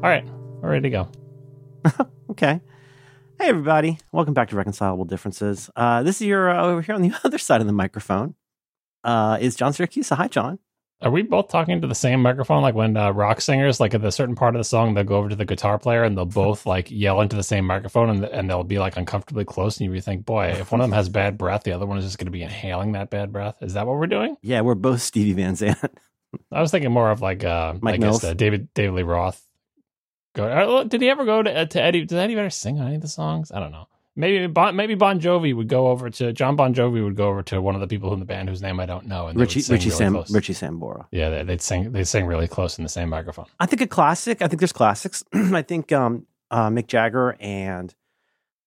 All right, we're ready to go. Okay. Hey, everybody. Welcome back to Reconcilable Differences. Uh, this is your, uh, over here on the other side of the microphone, uh, is John Siracusa. Hi, John. Are we both talking to the same microphone? Like when uh, rock singers, like at a certain part of the song, they'll go over to the guitar player and they'll both like yell into the same microphone and, and they'll be like uncomfortably close. And you think, boy, if one of them has bad breath, the other one is just going to be inhaling that bad breath. Is that what we're doing? Yeah, we're both Stevie Van Zandt. I was thinking more of like, uh, Mike I Mills. guess uh, David David Lee Roth. Go, uh, did he ever go to, uh, to Eddie? Did Eddie ever sing on any of the songs? I don't know. Maybe bon, maybe Bon Jovi would go over to John Bon Jovi would go over to one of the people in the band whose name I don't know, and Richie Richie really Sam close. Richie Sambora. Yeah, they, they'd sing. They sing really close in the same microphone. I think a classic. I think there's classics. I think um, uh, Mick Jagger and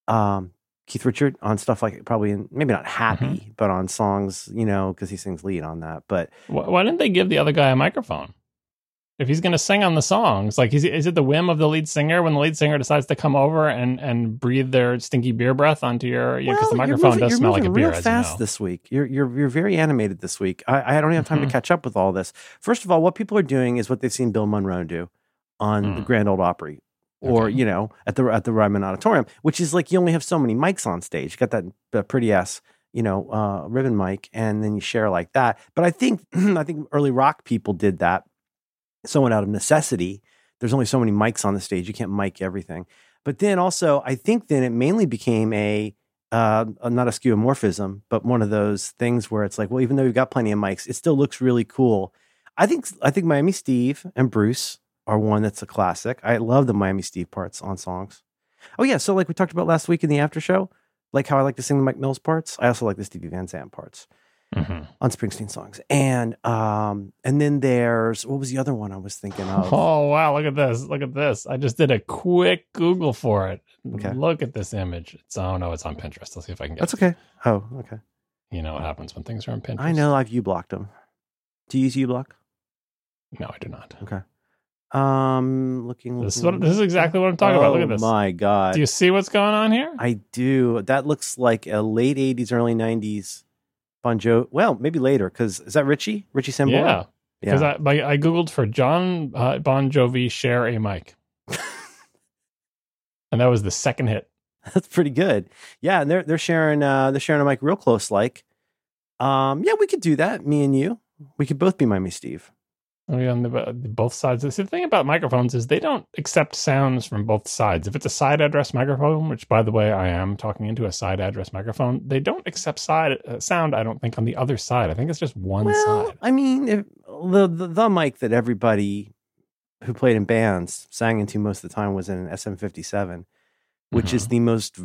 um, Keith Richard on stuff like probably in, maybe not happy, Mm-hmm. but on songs, you know, because he sings lead on that. But Why, why didn't they give the other guy a microphone? If he's going to sing on the songs, like is, it- is it the whim of the lead singer when the lead singer decides to come over and, and breathe their stinky beer breath onto your? Because the Well, you're microphone moving- does smell like a beer. Real as fast you know. this week. You're you're you're very animated this week. I, I don't have time Mhm. to catch up with all this. First of all, what people are doing is what they've seen Bill Monroe do on the Mm. Grand Old Opry, or Okay. you know at the at the Ryman Auditorium, which is like you only have so many mics on stage. You got that, that pretty ass you know uh, ribbon mic, and then you share like that. But I think I think early rock people did that somewhat out of necessity. There's only so many mics on the stage. You can't mic everything. But then also, I think then it mainly became a uh, not a skeuomorphism, but one of those things where it's like, well, even though we've got plenty of mics, it still looks really cool. I think I think Miami Steve and Bruce are one that's a classic. I love the Miami Steve parts on songs. Oh yeah, so like we talked about last week in the after show, like how I like to sing the Mike Mills parts. I also like the Stevie Van Zandt parts Mhm. on Springsteen songs. And um and then there's what was the other one I was thinking of? Oh wow! Look at this! Look at this! I just did a quick Google for it. Okay. Look at this image. It's oh no, it's on Pinterest. Let's see if I can get. That's it. okay. Oh, okay. You know what happens when things are on Pinterest. I know I've U blocked them. Do you use uBlock? No, I do not. Okay. Um, looking. This is what this is exactly what I'm talking about. Look at this. Oh my god! Do you see what's going on here? I do. That looks like a late '80s, early '90s Bon Jovi. Well, maybe later because is that Richie? Richie Sambora? yeah. Because yeah. I, I I googled for John uh, Bon Jovi share a mic, and that was the second hit. That's pretty good. Yeah, and they're they're sharing uh they're sharing a mic real close. Like, um, yeah, we could do that. Me and you, we could both be Miami Steve. I mean, on the, both sides. See, the thing about microphones is they don't accept sounds from both sides. If it's a side address microphone, which by the way I am talking into a side address microphone, they don't accept side uh, sound. I don't think on the other side. I think it's just one well, side. I mean, if, the, the the mic that everybody who played in bands sang into most of the time was in an SM57, which is the most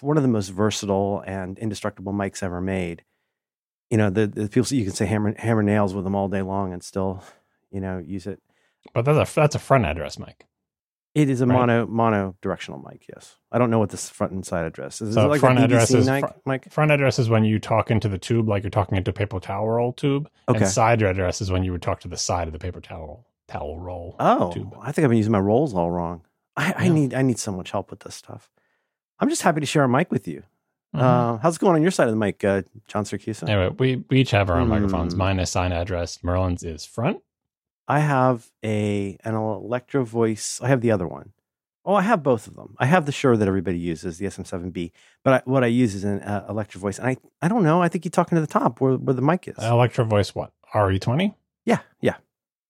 one of the most versatile and indestructible mics ever made. You know, the, the people you can say hammer hammer nails with them all day long and still, you know, use it. But that's a that's a front address mic. It is a Right. mono mono directional mic. Yes, I don't know what this front and side address is. Is So it like front address is mic? fr-? Front address is when you talk into the tube, like you're talking into a paper towel roll tube. Okay. And side address is when you would talk to the side of the paper towel towel roll. Oh, tube. I think I've been using my rolls all wrong. I, I need I need so much help with this stuff. I'm just happy to share a mic with you. Mhm. Uh, how's it going on your side of the mic, uh, John Siracusa? anyway, we, we each have our own microphones. Hmm. Mine is side address. Merlin's is front. I have a an electro voice. I have the other one. Oh, I have both of them. I have the Shure that everybody uses, the SM7B, but I, what I use is an uh, electro voice. And I, I don't know. I think you're talking to the top where, where the mic is. Electro Voice what? RE20? yeah, yeah.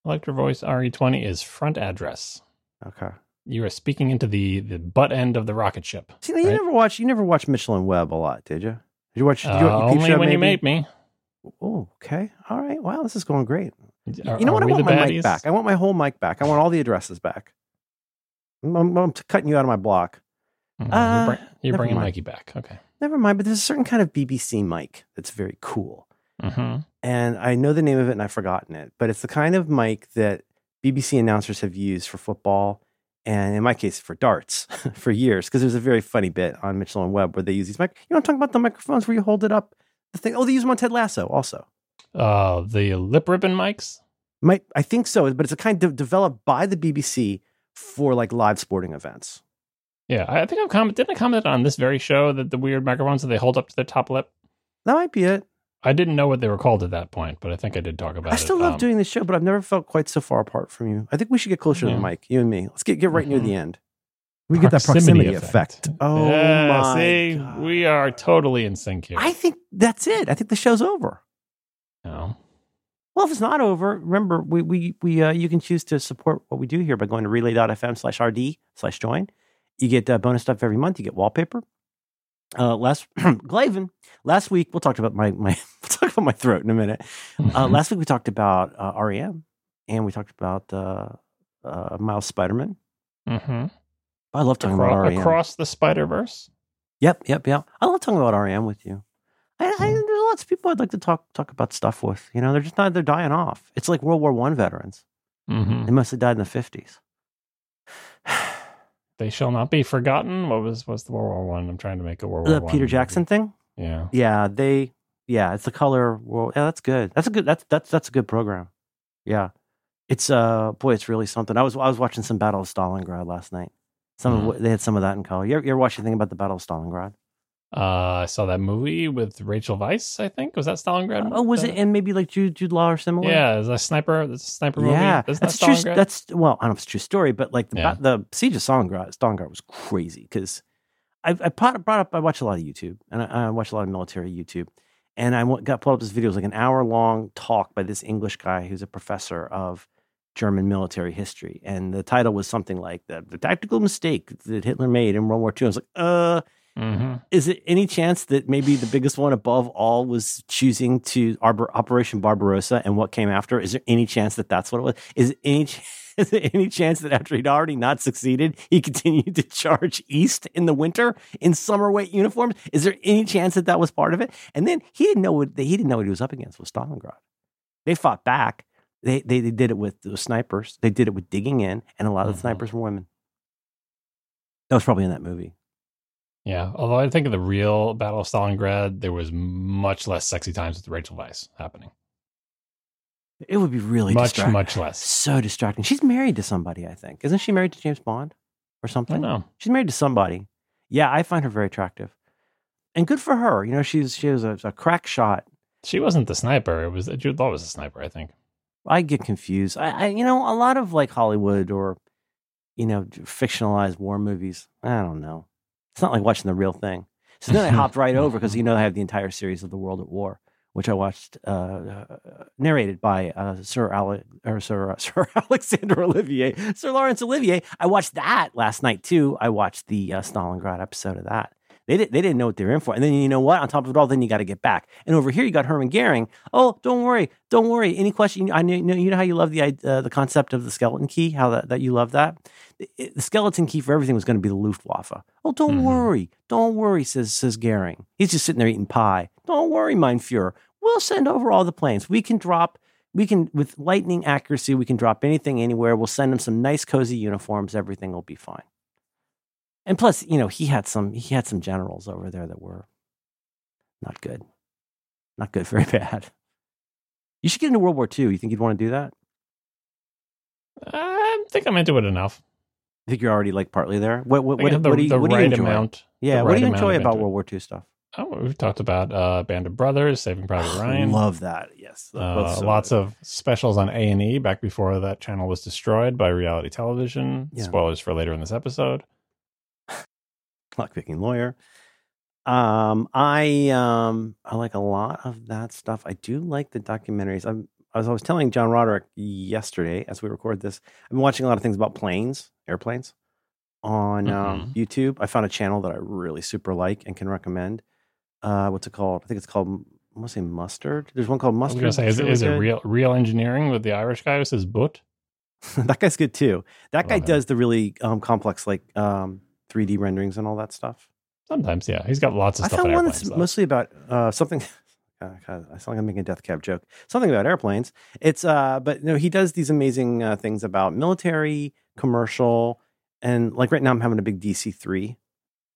Electro Voice RE20 is front address. Okay. You are speaking into the, the butt end of the rocket ship. See, now you Right. never watched you never watched Mitchell and Webb a lot, did you? Did you watch? Did you, Uh, you only show, when you maybe? made me. Oh, okay. All right. Wow, this is going great. Are, you know what? I want my baddies? mic back. I want my whole mic back. I want all the addresses back. I'm, I'm- I'm cutting you out of my block. Mhm. Uh, you're bring- you're bringing mind. Mikey back. Okay. Never mind, but there's a certain kind of BBC mic that's very cool. hmm And I know the name of it and I've forgotten it, but it's the kind of mic that BBC announcers have used for football and in my case for darts for years. Because there's a very funny bit on Mitchell and Webb where they use these mic. You know, I'm talking about the microphones where you hold it up. The thing. Oh, they use them on Ted Lasso also. Uh, the lip ribbon mics. Might I think so, but it's a kind of developed by the BBC for like live sporting events. Yeah, I think I've commented. Didn't I comment on this very show that the weird microphones that they hold up to their top lip? That might be it. I didn't know what they were called at that point, but I think I did talk about it. I it. still love Um, doing this show, but I've never felt quite so far apart from you. I think we should get closer to Yeah. the mic, you and me. Let's get get right near Mhm. the end. We get that proximity effect. Oh yeah, my see, God. we are totally in sync here. I think that's it. I think the show's over. No. Well, if it's not over, remember we we we uh, you can choose to support what we do here by going to relay.fm slash rd slash join. You get uh, bonus stuff every month. You get wallpaper. Uh, last Glavin, last week we'll talk about my my we'll talk about my throat in a minute. Uh, Mhm. last week we talked about uh, REM, and we talked about uh, uh, Miles Spiderman. Mhm. I love talking Acro- about REM. across the Spider Verse. Yep, yep, yep. I love talking about REM with you. I, I, there's lots of people I'd like to talk talk about stuff with. You know, they're just not they're dying off. It's like World War One veterans. hmm They must have died in the fifties. They shall not be forgotten. What was what's the World War One? I'm trying to make a World the War One Peter movie. Jackson thing. Yeah. Yeah, they. Yeah, it's the color. Well, yeah, that's good. That's a good. That's that's that's a good program. Yeah, it's uh, boy, it's really something. I was I was watching some Battle of Stalingrad last night. Some of Mhm. what they had some of that in color. You're, you ever watch anything about the Battle of Stalingrad? Uh, I saw that movie with Rachel Weisz. I think was that Stalingrad. Oh, was it? And maybe like Jude, Jude Law or similar. Yeah, is that sniper? That's a sniper movie. Yeah, Isn't that's that true. Stalingrad? That's well, I don't know if it's a true story, but like the Yeah. the siege of Stalingrad, Stalingrad was crazy because I, I brought, brought up. I watch a lot of YouTube and I, I watch a lot of military YouTube, and I got pulled up this video. It was like an hour long talk by this English guy who's a professor of German military history, and the title was something like the, the tactical mistake that Hitler made in World War II. I was like, uh hmm is it any chance that maybe the biggest one above all was choosing to Arbor, Operation Barbarossa and what came after? Is there any chance that that's what it was? Is it any is there any chance that after he'd already not succeeded, he continued to charge east in the winter in summer weight uniforms? Is there any chance that that was part of it? And then he didn't know what he didn't know what he was up against with Stalingrad. They fought back. They they, they did it with the snipers. They did it with digging in, and a lot of the Mhm. snipers were women. That was probably in that movie. Yeah. Although I think of the real Battle of Stalingrad, there was much less sexy times with Rachel Weisz happening. It would be really much, distracting. much less. So distracting. She's married to somebody, I think. Isn't she married to James Bond or something? don't. She's married to somebody. Yeah, I find her very attractive. And good for her. You know, she's she was a, a crack shot. She wasn't the sniper. It was Jude Law was the sniper. I think. I get confused. I, I you know, a lot of like Hollywood or you know, fictionalized war movies. I don't know. It's not like watching the real thing. So then I hopped right over because you know I have the entire series of the World at War, which I watched uh, uh, narrated by uh, Sir Ale- or Sir Sir Alexander Olivier, Sir Laurence Olivier. I watched that last night too. I watched the uh, Stalingrad episode of that. They, did, they didn't know what they were in for. And then you know what? On top of it all, then you got to get back. And over here, you got Hermann Goering. Oh, don't worry. Don't worry. Any question? I know, you know, how you love the, uh, the concept of the skeleton key, how that, that you love that? The, the skeleton key for everything was going to be the Luftwaffe. Oh, don't Mhm. worry. Don't worry, says, says Goering. He's just sitting there eating pie. Don't worry, Mein Fuhrer. We'll send over all the planes. We can drop, we can, with lightning accuracy, we can drop anything anywhere. We'll send them some nice, cozy uniforms. Everything will be fine. And plus, you know, he had some he had some generals over there that were not good. Not good, very bad. You should get into World War II. You think you'd want to do that? I think I'm into it enough. I think you're already like partly there. What what what, the, what do you the what do you enjoy? amount. yeah, what do you enjoy about World War II stuff? Oh, we've talked about uh, Band of Brothers, Saving Private Ryan. Love that. Yes, Uh, so lots good. of specials on A and E back before that channel was destroyed by reality television. Yeah. Spoilers for later in this episode. Lockpicking lawyer. Um, I um, I like a lot of that stuff. I do like the documentaries. I'm, as I was telling John Roderick yesterday, as we record this, I've been watching a lot of things about planes, airplanes, on um, YouTube. I found a channel that I really super like and can recommend. Uh, what's it called? I think it's called. I want to say mustard. There's one called I was mustard. gonna say, is, that's it really is it real real engineering with the Irish guy who says "but"? that guy's good too. That guy does the really um, complex like um, 3D renderings and all that stuff. Sometimes, yeah, he's got lots of I stuff. found in one that's though. mostly about uh, something. God, I sound like I'm making a death cab joke. Something about airplanes. It's uh, but no, he does these amazing uh, things about military, commercial, and like right now I'm having a big DC three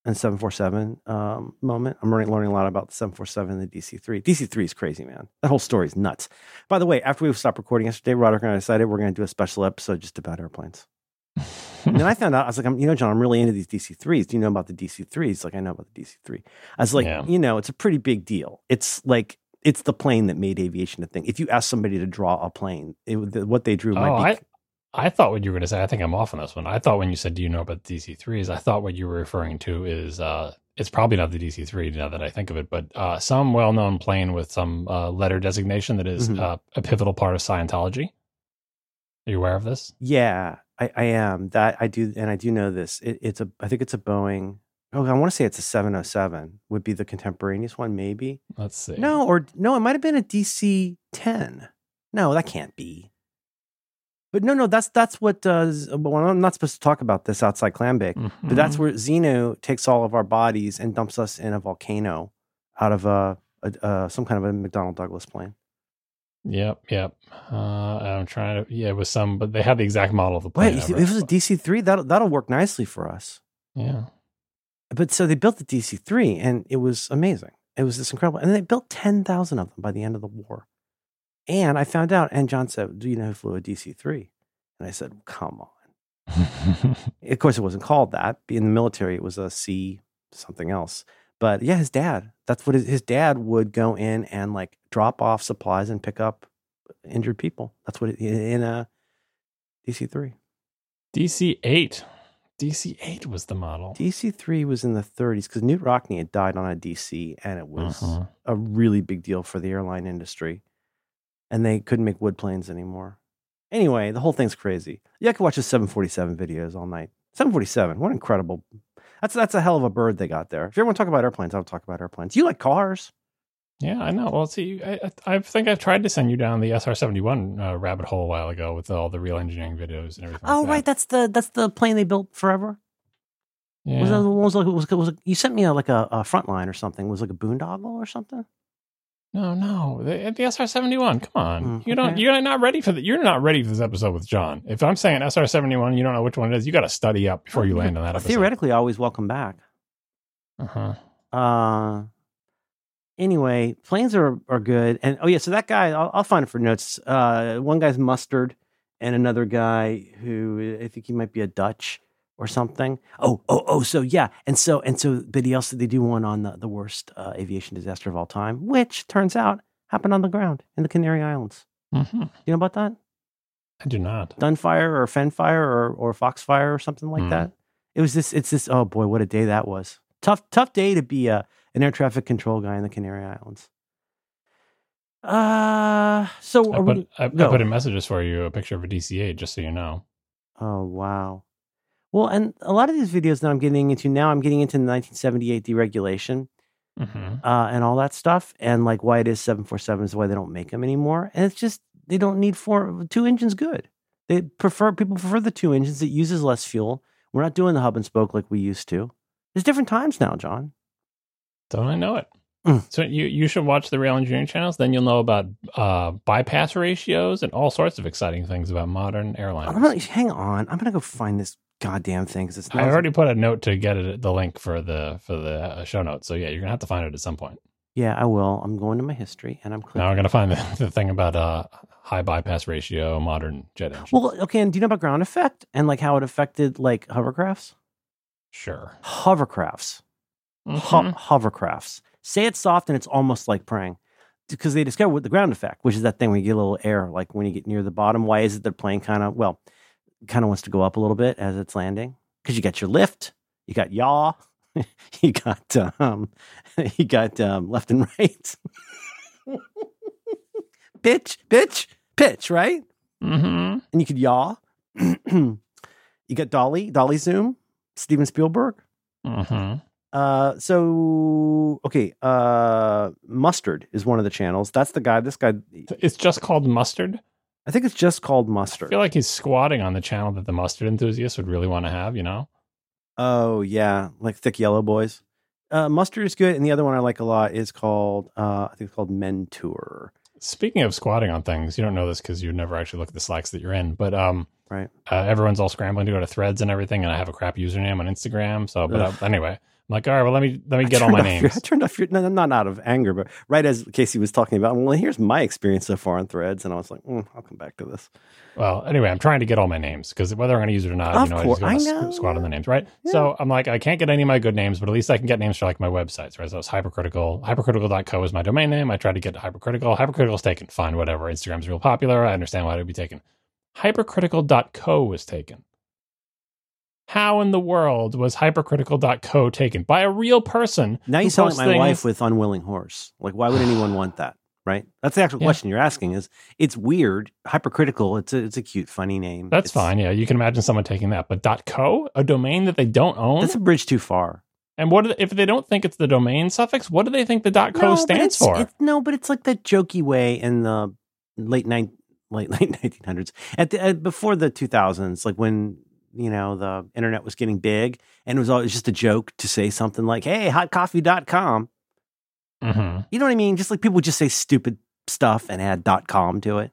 and seven four seven um moment. I'm learning learning a lot about the seven four seven and the DC three. DC three is crazy, man. That whole story is nuts. By the way, after we stopped recording yesterday, Roderick and I decided we're going to do a special episode just about airplanes. And then I found out, I was like, I'm, you know, John, I'm really into these DC threes. Do you know about the DC threes? Like, I know about the DC three. I was like, Yeah. you know, it's a pretty big deal. It's like, it's the plane that made aviation a thing. If you ask somebody to draw a plane, it, the, what they drew Oh, might be. I I thought what you were going to say. I think I'm off on this one. I thought when you said, "Do you know about DC3s, I thought what you were referring to is uh, it's probably not the DC three now that I think of it, but uh, some well-known plane with some uh, letter designation that is, Mhm. uh, a pivotal part of Scientology. Are you aware of this? yeah, I, I am that I do, and I do know this. It, it's a, I think it's a Boeing. Oh, I want to say it's a 707. Would be the contemporaneous one, maybe. Let's see. No, or no, it might have been a DC 10. No, that can't be. But no, no, that's that's what. Uh, Z- well, I'm not supposed to talk about this outside Clambake. But that's Mhm. where Xenu takes all of our bodies and dumps us in a volcano out of a, a, a some kind of a McDonnell Douglas plane. Yep, yep. Uh, I'm trying to. Yeah, it was some, but they had the exact model of the Wait, plane. if it was a DC three, that'll that'll work nicely for us. yeah. But so they built the DC three, and it was amazing. It was this incredible, and they built ten thousand of them by the end of the war. And I found out, and John said, "Do you know who flew a DC three? And I said, "Come on." Of course, it wasn't called that. In the military, it was a C something else. But yeah, his dad. That's what his, his dad would go in and like drop off supplies and pick up injured people. That's what it, in a DC three. DC eight. DC eight was the model. DC three was in the 30s because Knute Rockne had died on a DC, and it was Mhm. a really big deal for the airline industry. And they couldn't make wood planes anymore. Anyway, the whole thing's crazy. Yeah, I could watch the 747 videos all night. 747, what incredible. That's that's a hell of a bird they got there. If you ever want to talk about airplanes, I'll talk about airplanes. You like cars? Yeah, I know. Well, see, I, I I think I tried to send you down the SR seventy one uh, rabbit hole a while ago with all the real engineering videos and everything. Oh, like right. That's the that's the plane they built forever. Yeah. Was that the one was like was, was you sent me a, like a, a front line or something? Was like a boondoggle or something? No, no, the, the SR seventy one. Come on, Mm, you don't. okay. You're not ready for the. You're not ready for this episode with John. If I'm saying SR seventy one, you don't know which one it is. You got to study up before you land on that episode. Theoretically, always welcome back. Uh-huh. Uh anyway, planes are are good. And oh yeah, so that guy, I'll, I'll find it for notes. Uh, one guy's mustard, and another guy who I think he might be a Dutch or something. Oh oh oh, so yeah, and so and so, but he also they do one on the the worst uh, aviation disaster of all time, which turns out happened on the ground in the Canary Islands. hmm You know about that? I do not. Dunfire or Fenfire or or Foxfire or something like Hmm. that. It was this. It's this. Oh boy, what a day that was. Tough tough day to be a an air traffic control guy in the Canary Islands. Uh, so I put, we, I, I put in messages for you a picture of a DC eight just so you know. oh wow. Well, and a lot of these videos that I'm getting into now, I'm getting into the 1978 deregulation hmm uh, and all that stuff, and like why it is 747 is why they don't make them anymore, and it's just they don't need four two engines. Good. They prefer people prefer the two engines. It uses less fuel. We're not doing the hub and spoke like we used to. There's different times now, John. Don't I know it? Mm. So you you should watch the real engineering channels. Then you'll know about uh, bypass ratios and all sorts of exciting things about modern airliners. I'm gonna hang on. I'm gonna go find this goddamn thing because it's I already put a note to get it the link for the for the uh, show notes. So yeah, you're gonna have to find it at some point. Yeah, I will. I'm going to my history and I'm clicking. Now I'm gonna find the, the thing about uh, high bypass ratio modern jet engines. Well, okay. And do you know about ground effect and like how it affected like hovercrafts? sure. Hovercrafts. Ho- Mhm. hovercrafts. Say it soft and it's almost like praying. Because they discovered the ground effect, which is that thing where you get a little air, like when you get near the bottom. Why is it the plane kind of, well, kind of wants to go up a little bit as it's landing? Because you got your lift, you got yaw, you got, um, you got um, left and right. pitch, pitch, pitch, right? Mhm. And you could yaw. you got dolly, dolly zoom, Steven Spielberg. Mhm. Uh, so okay, uh, mustard is one of the channels. That's the guy. This guy, It's just called mustard. I think it's just called Mustard. I feel like he's squatting on the channel that the mustard enthusiast would really want to have. You know. oh yeah, like thick yellow boys. Uh, mustard is good, and the other one I like a lot is called uh, I think it's called Mentour. Speaking of squatting on things, you don't know this because you never actually look at the slacks that you're in. But um, Right. uh, everyone's all scrambling to go to Threads and everything, and I have a crap username on Instagram. So, but uh, anyway, I'm like, all right, well, let me let me get all my turned off your- names. I turned off your, no, no, not out of anger, but right as Casey was talking about, well, here's my experience so far on threads. And I was like, mm, I'll come back to this. Well, anyway, I'm trying to get all my names because whether I'm going to use it or not, Of you know, course, I just got to squat on the names, right? Yeah. So I'm like, I can't get any of my good names, but at least I can get names for like my websites, right? So it's hypercritical. Hypercritical.co is my domain name. I tried to get hypercritical. Hypercritical is taken. Fine, whatever. Instagram's real popular. I understand why it would be taken. Hypercritical.co was taken. How in the world was hypercritical.co taken by a real person? Now you sound like my things- wife with unwilling horse. Like, why would anyone want that? Right? That's the actual Yeah. question you're asking. Is it's weird, hypercritical. It's a it's a cute, funny name. That's It's- fine. Yeah, you can imagine someone taking that. But .co, a domain that they don't own? That's a bridge too far. And what do- if they don't think it's the domain suffix? What do they think the .co No, stands for? it's- no, but it's like that jokey way in the late nine, late late nineteen hundreds, at the uh, before the two thousands, like when you know the internet was getting big, and it was always just a joke to say something like, "Hey, hotcoffee.com." hmm You know what I mean? Just like people would just say stupid stuff and add .com to it.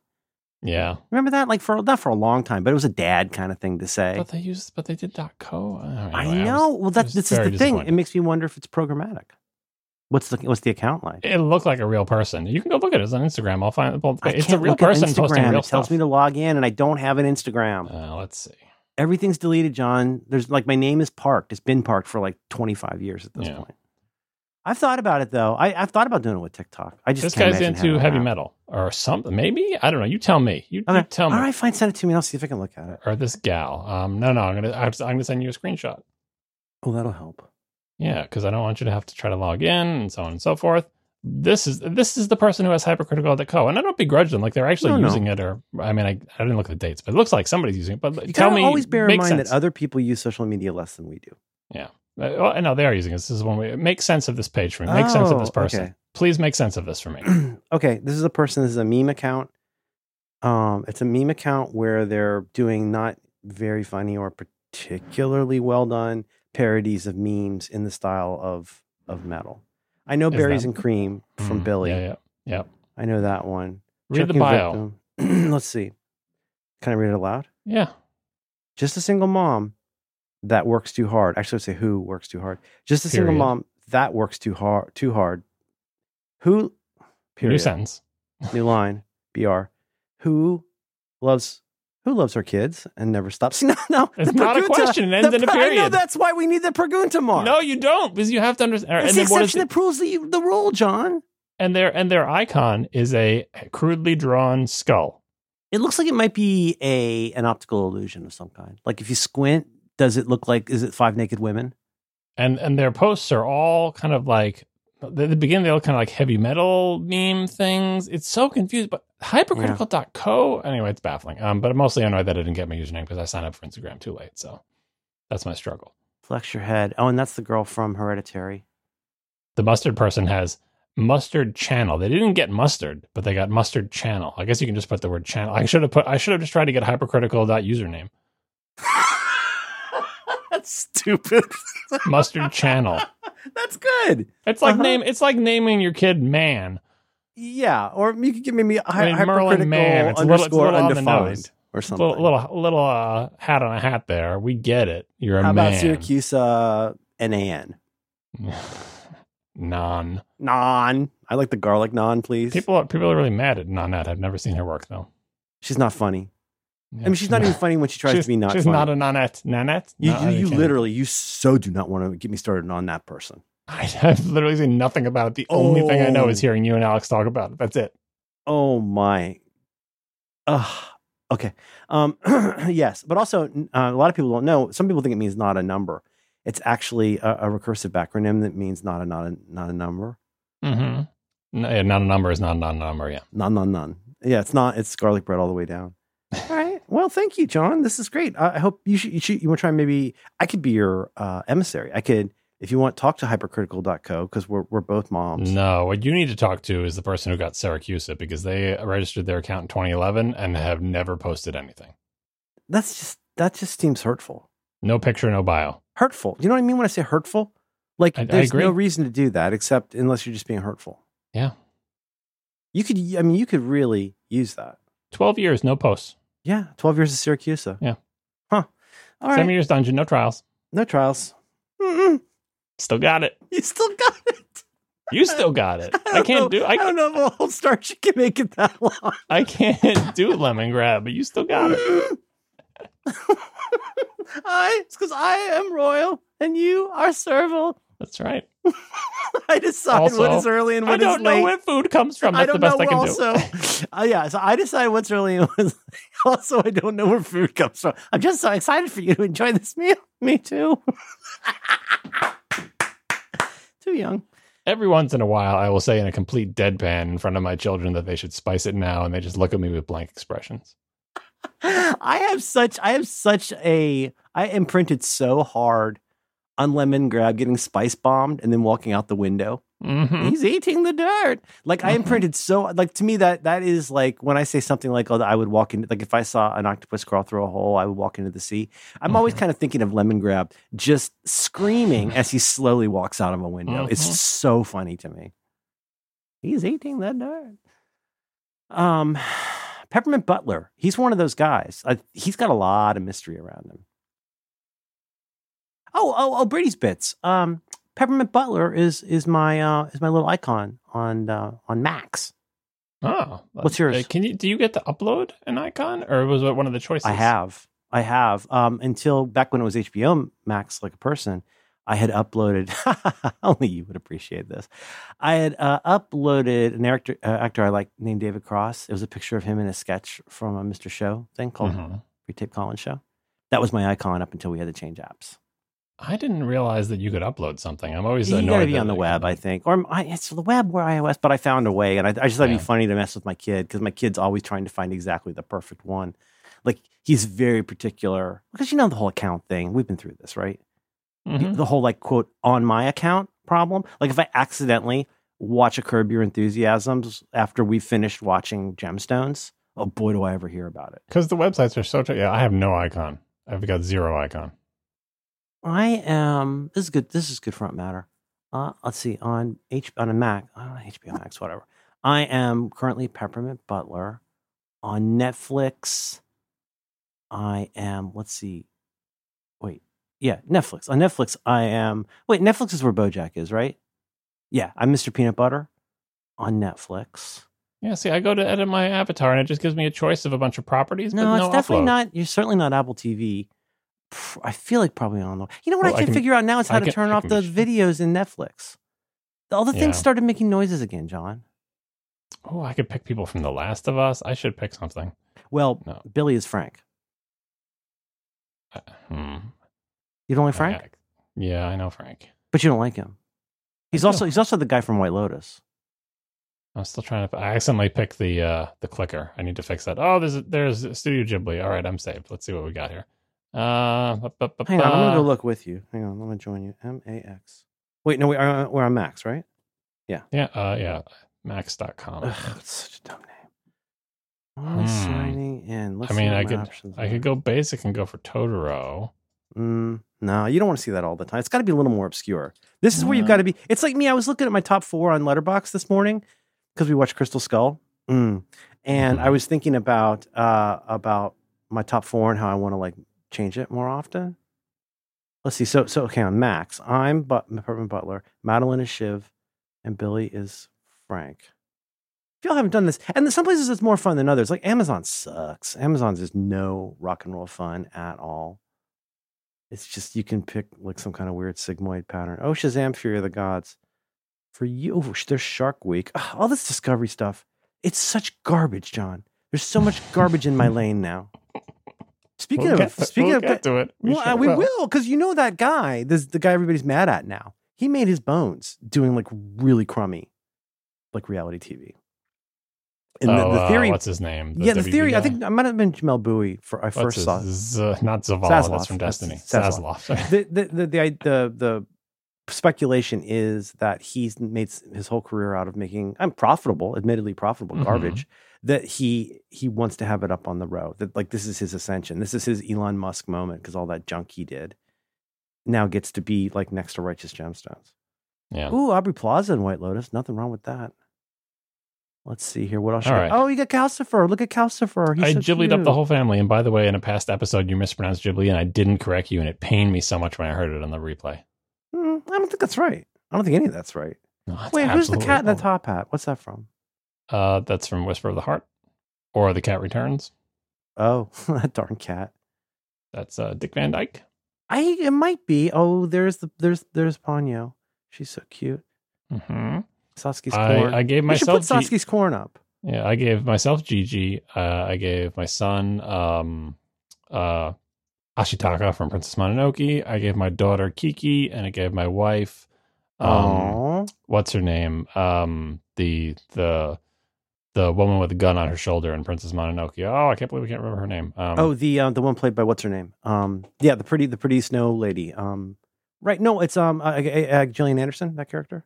Yeah, Remember that? Like for not for a long time, but it was a dad kind of thing to say. but they used, but they did .co. Uh, I know. was- well, that this is the thing. It makes me wonder if it's programmatic. What's the what's the account like? It looked like a real person. You can go look at it on Instagram. I'll find well, it's a real person posting Instagram. real It tells stuff. me to log in, and I don't have an Instagram. uh, let's see. Everything's deleted, John. There's like my name is parked. It's been parked for like 25 years at this Yeah. point. I've thought about it though. I, I've thought about doing it with TikTok. I just This guy's into heavy that. metal or something. Maybe I don't know. You tell me. You, you Okay. tell me. All right, fine. Send it to me. and I'll see if I can look at it. Or this gal. Um, no, no. I'm gonna. Have I'm gonna send you a screenshot. Oh, that'll help. Yeah, because I don't want you to have to try to log in and so on and so forth. This is this is the person who has hypercritical.co, and I don't begrudge them. Like they're actually No, no. using it, or I mean, I, I didn't look at the dates, but it looks like somebody's using it. But You tell me, always bear in mind sense. that other people use social media less than we do. Uh, well, I know they are using it. This is one way. Make sense of this page for me. Make sense of this Oh, person. okay. Please make sense of this for me. okay, this is a person. This is a meme account. Um, it's a meme account where they're doing not very funny or particularly well done parodies of memes in the style of of metal. I know Is berries that- and cream from Mm, Billy. Yeah, yeah. I know that one. Read the Choking bio. victim. Let's see. Can I read it aloud? Yeah. Just a single mom that works too hard. Actually, let's say who works too hard. Just a single Period. mom that works too hard. Too hard. Who? New sentence. New line. Br. Who loves who loves her kids and never stops? No, no. It's not a question. It ends the in a pre- I know that's why we need the Pregunta mark. No, you don't, because you have to understand. it's the then what is exception it? that proves the the rule, John. And their and their icon is a crudely drawn skull. It looks like it might be a an optical illusion of some kind. Like if you squint, does it look like is it five naked women? and and their posts are all kind of like at the beginning they look kind of like heavy metal meme things. It's so confused but hypercritical.co anyway it's baffling. Um but i'm mostly annoyed that i didn't get my username because i signed up for instagram too late so that's my struggle. Flex your head. Oh, and that's the girl from Hereditary. the mustard person has mustard channel. They didn't get mustard but they got mustard channel. I guess you can just put the word channel. I should have put i should have just tried to get hypercritical.username stupid. mustard channel that's good. it's like Uh-huh. name it's like naming your kid man Yeah, or you could give me a I mean, Merlin hypercritical Man. It's a little- it's a underscore little the undefined or something. little little little uh, hat on a hat there. We get it. You're a How man. about Siracusa uh, NAN? Non. Non. I like the garlic non, please. People are people are really mad at Nanette. I've never seen her work though. she's not funny. I mean, she's not even funny when she tries she's, to be not She's funny. not a Nanette. Nanette. you, No, you, you literally, you so do not want to get me started on that person. I have literally seen nothing about it. The only thing I know is Oh. hearing you and Alex talk about it. That's it. Oh my. Ugh. Okay. Um, yes, but also uh, a lot of people don't know. Some people think it means not a number. It's actually a, a recursive acronym that means not a not a not a number. Mm-hmm. No, yeah, not a number is not a number. Yeah. None, none, none. Yeah, it's not. It's garlic bread all the way down. All right. Well, thank you, John. This is great. I, I hope you should. You should. You want to try? Maybe I could be your uh, emissary. I could, if you want, talk to hypercritical.co because we're we're both moms. No, what you need to talk to is the person who got Siracusa because they registered their account in 2011 and have never posted anything. That's just that just seems hurtful. No picture, no bio. Hurtful. You know what I mean when I say hurtful? Like I- I there's agree. no reason to do that except unless you're just being hurtful. Yeah. You could. I mean, you could really use that. 12 years, no posts. Yeah. Twelve years of Siracusa. Yeah. Huh. All right. Seven years dungeon, no trials. No trials. Mm-mm. Still got it. You still got it. You still got it. I, don't can't know- do. I, I don't know if a whole starch can make it that long. I can't do Lemongrab, but you still got it. I, it's because I am royal and you are servile. That's right. I decide what Also, is early and I what is don't know late. where food comes from. I That's the don't best know I can also. do. uh, yeah, so I decide what's early and what's late. Also, I don't know where food comes from. I'm just so excited for you to enjoy this meal. Me too. too young. Every once in a while, I will say in a complete deadpan in front of my children that they should spice it now, and they just look at me with blank expressions. I have such I have such a I imprinted so hard on Lemongrab getting spice bombed and then walking out the window. hmm He's eating the dirt. Like I imprinted so like to me that that is like when I say something like oh I would walk into like if I saw an octopus crawl through a hole I would walk into the sea. I'm always Mhm. kind of thinking of Lemongrab just screaming as he slowly walks out of a window. It's Mhm. so funny to me. He's eating the dirt. Um, Peppermint Butler. He's one of those guys. Uh, he's got a lot of mystery around him. Oh, oh, oh, Brady's bits. Um, Peppermint Butler is is my uh is my little icon on uh, on Max. Oh, What's yours? Uh, Can you do you get to upload an icon, or was it one of the choices? I have, I have. Um, until back when it was HBO Max, like a person, I had uploaded. only you would appreciate this. I had uh, uploaded an actor, uh, actor I like named David Cross. It was a picture of him in a sketch from a Mr. Show thing called Mhm. Pre-Tape Call-In Show. That was my icon up until we had to change apps. I didn't realize that you could upload something. I'm always You annoyed. got to be on the web, I think, or I, it's the web or iOS. But I found a way, and I, I just thought it'd be funny to mess with my kid because my kid's always trying to find exactly the perfect one. Like he's very particular because you know the whole account thing. We've been through this, right? Mhm. The whole like quote on my account problem. Like if I accidentally watch a Curb Your Enthusiasms after we finished watching Gemstones, oh boy, do I ever hear about it. Because the websites are so. yeah, I have no icon. I've got zero icon. I am. This is good. This is good front matter. Uh, let's see on H on a Mac. I HBO Max, whatever. I am currently Peppermint Butler on Netflix. I am. Let's see. Wait. Yeah, Netflix. On Netflix, I am. Wait, Netflix is where BoJack is, right? Yeah, I'm Mr. Peanut Butter on Netflix. Yeah, see, I go to edit my avatar and it just gives me a choice of a bunch of properties. No, but it's definitely upload. not. You're certainly not Apple TV. I feel like probably on the. You know what Well, I I can, figure out now is how I to can- turn off those videos in Netflix. All the Yeah. things started making noises again, John. Oh, I could pick people from The Last of Us. I should pick something. Well, No. Billy is Frank. Uh, Hmm. You don't like Frank, gotta- Yeah, I know Frank. but you don't like him. He's also he's also the guy from White Lotus. I'm still trying to. I accidentally picked the uh the clicker. I need to fix that. Oh, there's there's Studio Ghibli. All right, I'm saved. Let's see what we got here. Uh, bu- bu- bu- Hang on, I'm gonna go look with you. Hang on, let me join you. M A X. Wait, no, we are we're on Max, right? Yeah, uh, yeah, Max.com. Ugh, it's such a dumb name. Only Hmm. signing in. Let's I mean, I could I are. could go basic and go for Totoro. Mm, no, you don't want to see that all the time. It's got to be a little more obscure. This is where you've Uh. got to be. It's like me. I was looking at my top four on Letterboxd this morning because we watched Crystal Skull, mm. and Mhm. I was thinking about uh, about my top four and how I want to like change it more often. Let's see. So so okay on Max, I'm but Peppermint Butler, Madeline is Shiv, and Billy is Frank. If y'all haven't done this, and some places it's more fun than others. Like Amazon sucks. Amazon's is no rock and roll fun at all. It's just you can pick like some kind of weird sigmoid pattern. Oh, Shazam! Fury of the Gods. For you, oh, there's Shark Week. Ugh, all this Discovery stuff. It's such garbage, John. There's so much garbage in my lane now. Speaking We'll of to- speaking we'll of get to it. well, uh, sure we will because you know that guy. This the guy everybody's mad at now. He made his bones doing like really crummy, like reality TV. And oh, the, the uh, theory, what's his name? yeah, the WB theory. I think I might have been Jamelle Bouie for I What's first his- saw. Z- not Zavala. That's from Destiny. Zaslav. the, the, the, the, the, the speculation is that he's made his whole career out of making I'm profitable, admittedly profitable Mhm. garbage. That he he wants to have it up on the row. That like this is his ascension. This is his Elon Musk moment because all that junk he did now gets to be like next to Righteous Gemstones. yeah. Ooh, Aubrey Plaza and White Lotus. Nothing wrong with that. Let's see here. What else? you All got? right. Oh, you got Calcifer. Look at Calcifer. He's I so up the whole family. And by the way, in a past episode, you mispronounced Ghibli, and I didn't correct you, and it pained me so much when I heard it on the replay. Mm, I don't think that's right. I don't think any of that's right. No, that's Wait, who's the cat in the top hat? What's that from? Uh, that's from Whisper of the Heart, or The Cat Returns. Oh, that darn cat. That's uh, Dick Van Dyke. I it might be. Oh, there's the there's there's Ponyo. She's so cute. hmm Sasuke's corn. I, I gave we should myself put G- Sasuke's corn up. yeah, I gave myself Jiji. Uh, I gave my son um, uh, Ashitaka from Princess Mononoke. I gave my daughter Kiki, and I gave my wife um, Oh, what's her name? Um, the the the woman with the gun on her shoulder in Princess Mononoke. Oh, I can't believe we can't remember her name. Um, oh, the uh, the one played by what's her name? Um, yeah, the pretty the pretty snow lady. Um, right? No, it's um, uh, uh, uh, Gillian Anderson. That character.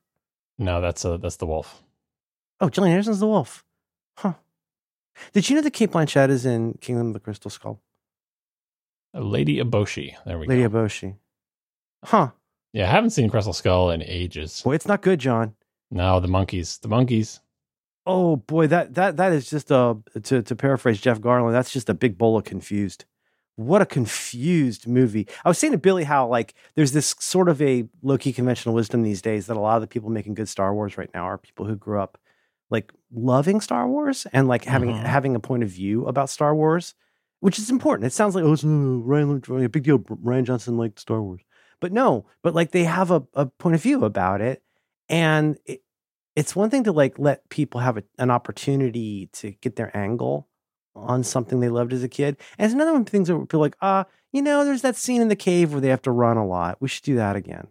no, that's uh, that's the wolf. Oh, Gillian Anderson's the wolf. Huh. Did you know that Cate Blanchett is in Kingdom of the Crystal Skull? Uh, Lady Eboshi. There we Lady go. Lady Eboshi. Huh. yeah, I haven't seen Crystal Skull in ages. Boy, it's not good, John. No, the monkeys. The monkeys. Oh boy, that that that is just a to to paraphrase Jeff Garlin. That's just a big bowl of confused. What a confused movie. I was saying to Billy how like there's this sort of a low key conventional wisdom these days that a lot of the people making good Star Wars right now are people who grew up like loving Star Wars and like having Mhm. having a point of view about Star Wars, which is important. It sounds like oh, it's, Rian, a big deal. Rian Johnson liked Star Wars, but no, but like they have a, a point of view about it, and it, it's one thing to like let people have a, an opportunity to get their angle on something they loved as a kid. And it's another one of the things that people like, ah, you know, there's that scene in the cave where they have to run a lot. We should do that again.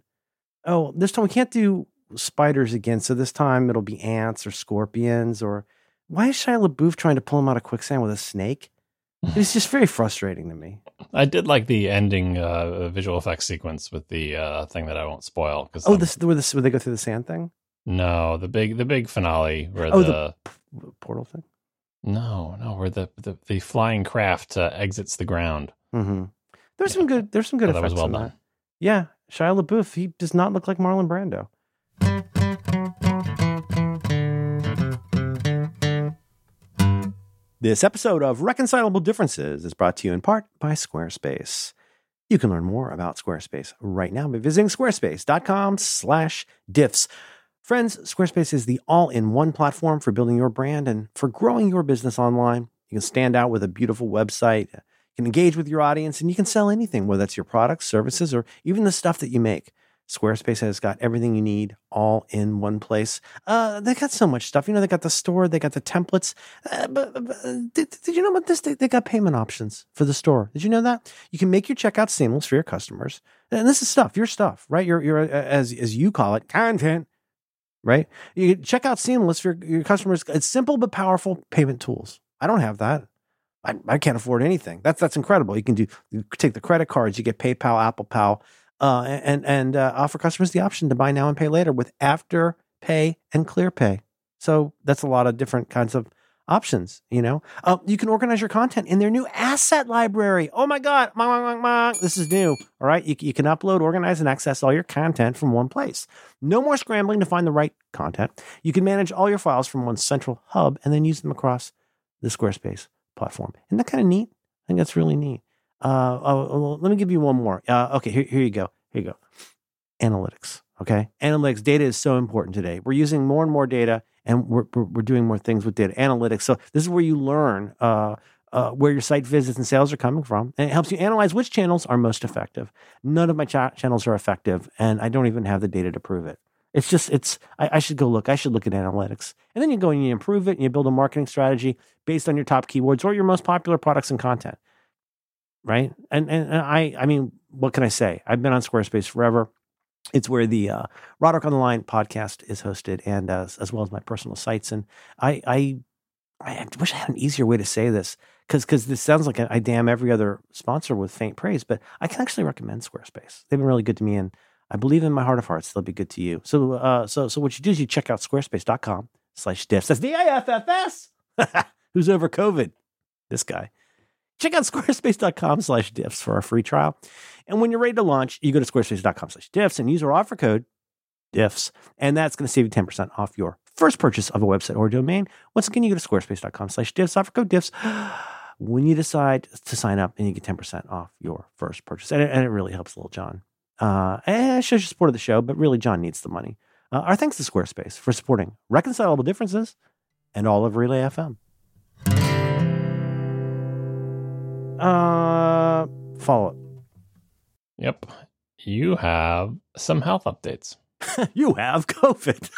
Oh, this time we can't do spiders again. So this time it'll be ants or scorpions or why is Shia LaBeouf trying to pull him out of quicksand with a snake? It's just very frustrating to me. I did like the ending uh, visual effects sequence with the uh, thing that I won't spoil. Cause Oh, I'm- this where this where they go through the sand thing, no, the big the big finale where Oh, the, the- portal thing. no no where the the, the flying craft uh, exits the ground. Mm-hmm. There's Yeah. some good. There's some good Oh, that effects was well in done. that. Yeah, Shia LaBeouf. He does not look like Marlon Brando. This episode of Reconcilable Differences is brought to you in part by Squarespace. You can learn more about Squarespace right now by visiting squarespace.com/diffs. Friends, Squarespace is the all-in-one platform for building your brand and for growing your business online. You can stand out with a beautiful website, you can engage with your audience, and you can sell anything, whether that's your products, services, or even the stuff that you make. Squarespace has got everything you need all in one place. Uh, they got so much stuff. You know, they got the store, they got the templates. Uh, but, but, uh, did, did you know about this? They, they got payment options for the store. Did you know that? You can make your checkout seamless for your customers. And this is stuff, your stuff, right? Your, your, uh, as, as you call it, content, right? You check out seamless for your, your customers. It's simple but powerful payment tools. I don't have that. I, I can't afford anything. That's that's incredible. You can do you take the credit cards, you get PayPal, Apple Pay, uh, and and uh, offer customers the option to buy now and pay later with After Pay and Clear Pay. So that's a lot of different kinds of options. You know, uh, you can organize your content in their new asset library. Oh my God, this is new. All right, you, you can upload, organize, and access all your content from one place. No more scrambling to find the right content. You can manage all your files from one central hub and then use them across the Squarespace platform. Isn't that kind of neat? I think that's really neat. Uh, oh, oh, let me give you one more. Uh, okay, here, here you go. Here you go. Analytics. Okay, analytics. Data is so important today. We're using more and more data, and we're we're, doing more things with data analytics. So this is where you learn. Uh, uh, where your site visits and sales are coming from, and it helps you analyze which channels are most effective. None of my cha- channels are effective, and I don't even have the data to prove it. It's just it's I, I should go look. I should look at analytics, and then you go and you improve it, and you build a marketing strategy based on your top keywords or your most popular products and content. Right, and and, and I I mean, what can I say? I've been on Squarespace forever. It's where the uh, Roderick on the Line podcast is hosted, and uh, as well as my personal sites. And I I I wish I had an easier way to say this because because this sounds like I damn every other sponsor with faint praise, but I can actually recommend Squarespace. They've been really good to me, and I believe in my heart of hearts they'll be good to you. So uh, so so what you do is you check out squarespace.com slash diffs. That's D I F F S. Who's over COVID? This guy. Check out squarespace.com slash diffs for our free trial. And when you're ready to launch, you go to squarespace.com slash diffs and use our offer code diffs. And that's going to save you 10% off your first purchase of a website or domain. Once again, you go to squarespace.com slash diffs, offer code diffs when you decide to sign up and you get 10% off your first purchase. And it, and it really helps little John. Uh, and shows your support of the show, but really, John needs the money. Uh, our thanks to Squarespace for supporting Reconcilable Differences and all of Relay FM. Uh, follow up. Yep. You have some health updates. you have COVID.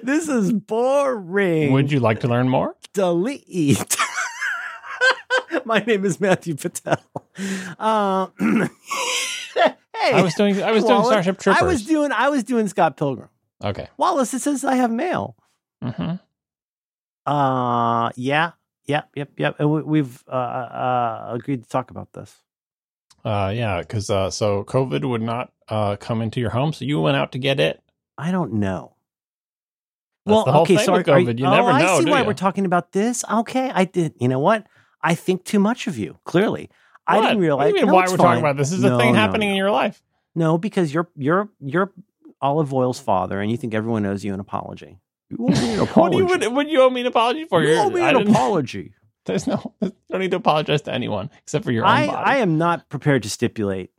this is boring. Would you like to learn more? delete? My name is Matthew Patel. Uh, hey, I was doing I was doing Starship Troopers. I was doing I was doing Scott Pilgrim. okay. Wallace, it says I have mail. hmm Uh, yeah, yep, yep, yep. And we, we've uh, uh, agreed to talk about this. Uh, yeah, because uh, so COVID would not uh, come into your home, so you went out to get it. I don't know. That's the whole okay, so with are- are COVID. You oh, never I see why you? we're talking about this. Okay, I did. You know what? I think too much of you. Clearly, I didn't realize. What do you mean No, why we're fine. talking about this? This is a thing no, happening no. in your life. No, because you're you're you're Olive Oil's father, and you think everyone owes you an apology. You owe me an What do you would, would you owe me an apology for? You owe me an apology. There's no. You don't need to apologize to anyone except for your own I, body. I am not prepared to stipulate,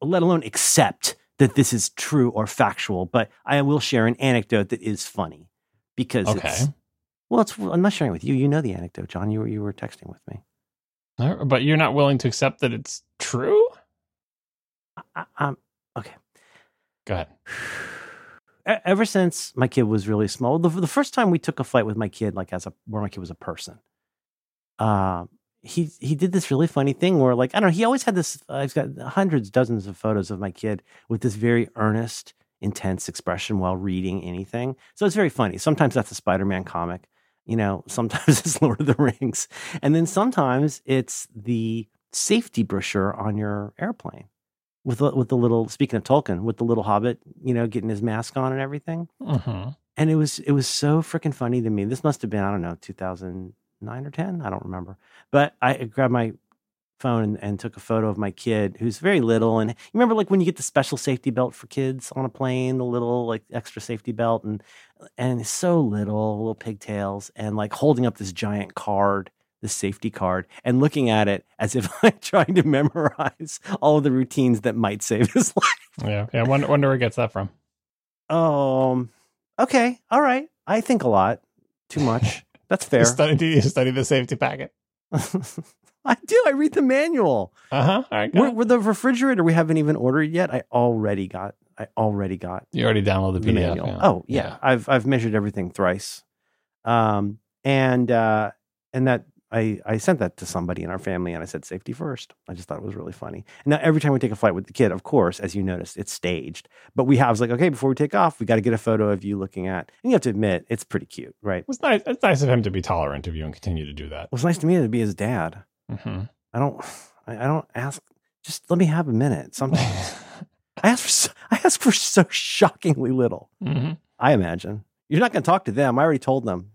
let alone accept that this is true or factual. But I will share an anecdote that is funny because okay. it's well, it's I'm not sharing it with you. You know the anecdote, John. You were you were texting with me. But you're not willing to accept that it's true. I, I, I'm okay. Go ahead. ever since my kid was really small, the, the first time we took a flight with my kid, like as a where my kid was a person, uh, he he did this really funny thing where like I don't know, he always had this. Uh, I've got hundreds, dozens of photos of my kid with this very earnest, intense expression while reading anything. So it's very funny. Sometimes that's a Spider-Man comic, you know. Sometimes it's Lord of the Rings, and then sometimes it's the safety brochure on your airplane with the, with the little speaking of Tolkien with the little hobbit, you know, getting his mask on and everything. hmm And it was it was so freaking funny to me. This must have been I don't know 2009 or 10, I don't remember. But I grabbed my phone and, and took a photo of my kid who's very little and you remember like when you get the special safety belt for kids on a plane, the little like extra safety belt and and so little, little pigtails and like holding up this giant card this safety card and looking at it as if I'm trying to memorize all of the routines that might save his life. Yeah. Yeah. Wonder, wonder where it gets that from. Um. Okay. All right. I think a lot. Too much. That's fair. Study, do you study the safety packet? I do. I read the manual. Uh huh. All right. With the refrigerator we haven't even ordered yet. I already got. I already got You already downloaded the the manual. yeah. Oh yeah. I've I've measured everything thrice. Um. And uh. And that I I sent that to somebody in our family, and I said safety first. I just thought it was really funny. Now every time we take a flight with the kid, of course, as you noticed, it's staged. But we have I was like, okay, before we take off, we got to get a photo of you looking at. And you have to admit, it's pretty cute, right? It was nice. It's nice of him to be tolerant of you and continue to do that. It was nice to me to be his dad. hmm I don't. I, don't ask. Just let me have a minute. Sometimes I ask for. So, I ask for so shockingly little. hmm I imagine you're not going to talk to them. I already told them.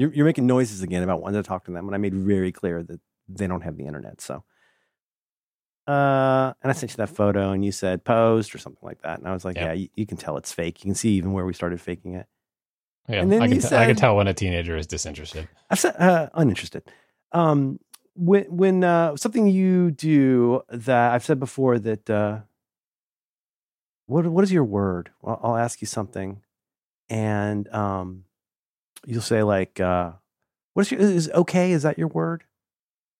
You're, you're making noises again about wanting to talk to them, and I made very clear that they don't have the internet. So, uh, and I sent you that photo, and you said post or something like that, and I was like, Yeah. yeah, you, you can tell it's fake. You can see even where we started faking it. Yeah. And then I can, t- I can tell when a teenager is disinterested. I've said uh, uninterested. Um, when when uh, something you do that I've said before that uh, what what is your word? I'll, I'll ask you something, and um, you'll say like, uh, "What is your is okay? Is that your word?"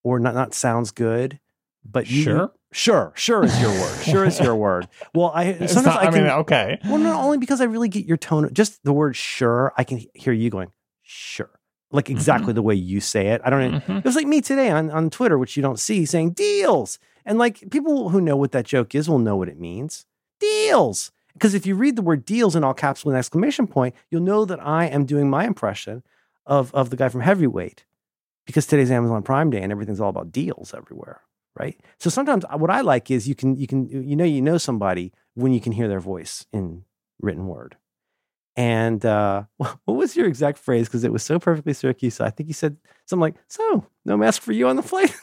Or not not sounds good, but you, Sure. sure, sure is your word. Sure is your word. Well, I It's sometimes not- I I can. mean, okay. Well, not only because I really get your tone, just the word sure, I can hear you going, sure. Like exactly the way you say it. I don't Mhm. It was like me today on, on Twitter, which you don't see, saying deals. And like people who know what that joke is will know what it means. Deals. Because if you read the word deals in all caps with an exclamation point, you'll know that I am doing my impression of, of the guy from Heavyweight. Because today's Amazon Prime Day and everything's all about deals everywhere. Right. So sometimes what I like is you can you can you know you know somebody when you can hear their voice in written word. And uh, what was your exact phrase? Because it was so perfectly Siracusa. I think you said something like, "So, no mask for you on the flight."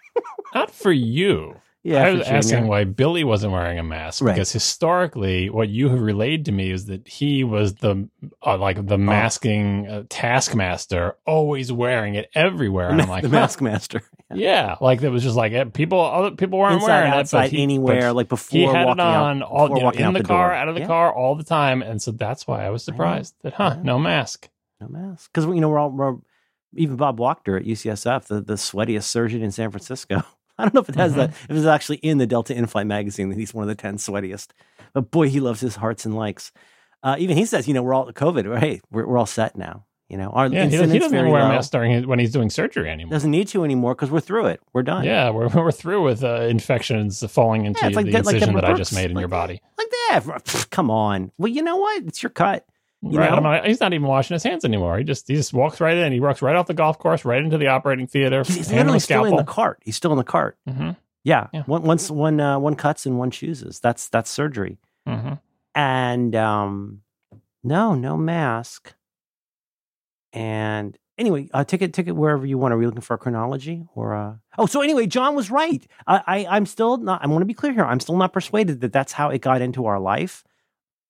Not for you. Yeah, I was Junior. asking why Billy wasn't wearing a mask Right. because historically, what you have relayed to me is that he was the uh, like the masking uh, taskmaster, always wearing it everywhere. I'm like, the huh, mask master. Yeah, like it was just like people. Other people weren't Inside, wearing outside, it, but he, anywhere, but like before he had walking it on out, all you know, walking in the, the car, door. out of the Yeah. car all the time, and so that's why I was I surprised that huh, no mask. No mask. Because, you know, we're all, we're, even Bob Wachter at UCSF, the, the sweatiest surgeon in San Francisco. I don't know if it has that, Mm-hmm. if it's actually in the Delta In-Flight magazine that he's one of the 10 sweatiest. But boy, he loves his hearts and likes. Uh, even he says, you know, we're all COVID. Hey, we're, we're all set now. You know, our Yeah, he, doesn't- he doesn't even wear a mask during his, when he's doing surgery anymore. Doesn't need to anymore because we're through it. We're done. Yeah, we're we're through with uh, infections falling into Yeah, like the that- incision Deborah that I just made in Like your body. Like that. Come on. Well, you know what? It's your cut. You right? know? I'm not- he's not even washing his hands anymore. He just he just walks right in. He walks right off the golf course, right into the operating theater. He's, he's literally a still in the cart. He's still in the cart. hmm Yeah. Yeah. One, once one uh, one cuts and one chooses. That's that's surgery. hmm and um no no mask and anyway uh ticket ticket wherever you want are we looking for a chronology or uh oh so anyway john was right i, I i'm still not i want to be clear here i'm still not persuaded that that's how it got into our life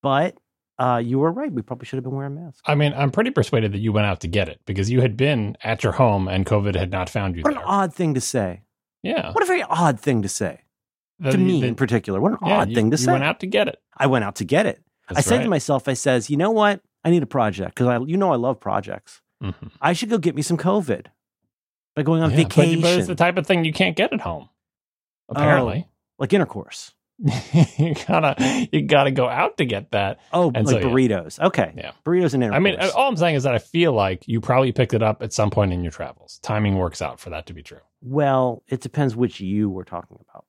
but uh you were right. We probably should have been wearing masks. I mean, I'm pretty persuaded that you went out to get it because you had been at your home and COVID had not found you what an odd thing to say. Yeah, what a very odd thing to say. The- to me the- in particular. What an yeah, odd you- thing to you say. You went out to get it. i went out to get it. I said right. to myself i says you know what? I need a project because i you know i love projects. Mhm. I should go get me some COVID by going on Yeah, vacation, but, it's the type of thing you can't get at home. Apparently, like intercourse. you gotta you gotta go out to get that. Oh, And like so, yeah. burritos. Okay, Yeah. burritos and intercourse. I mean, all I'm saying is that I feel like you probably picked it up at some point in your travels. Timing works out for that to be true. well, it depends which you we're talking about.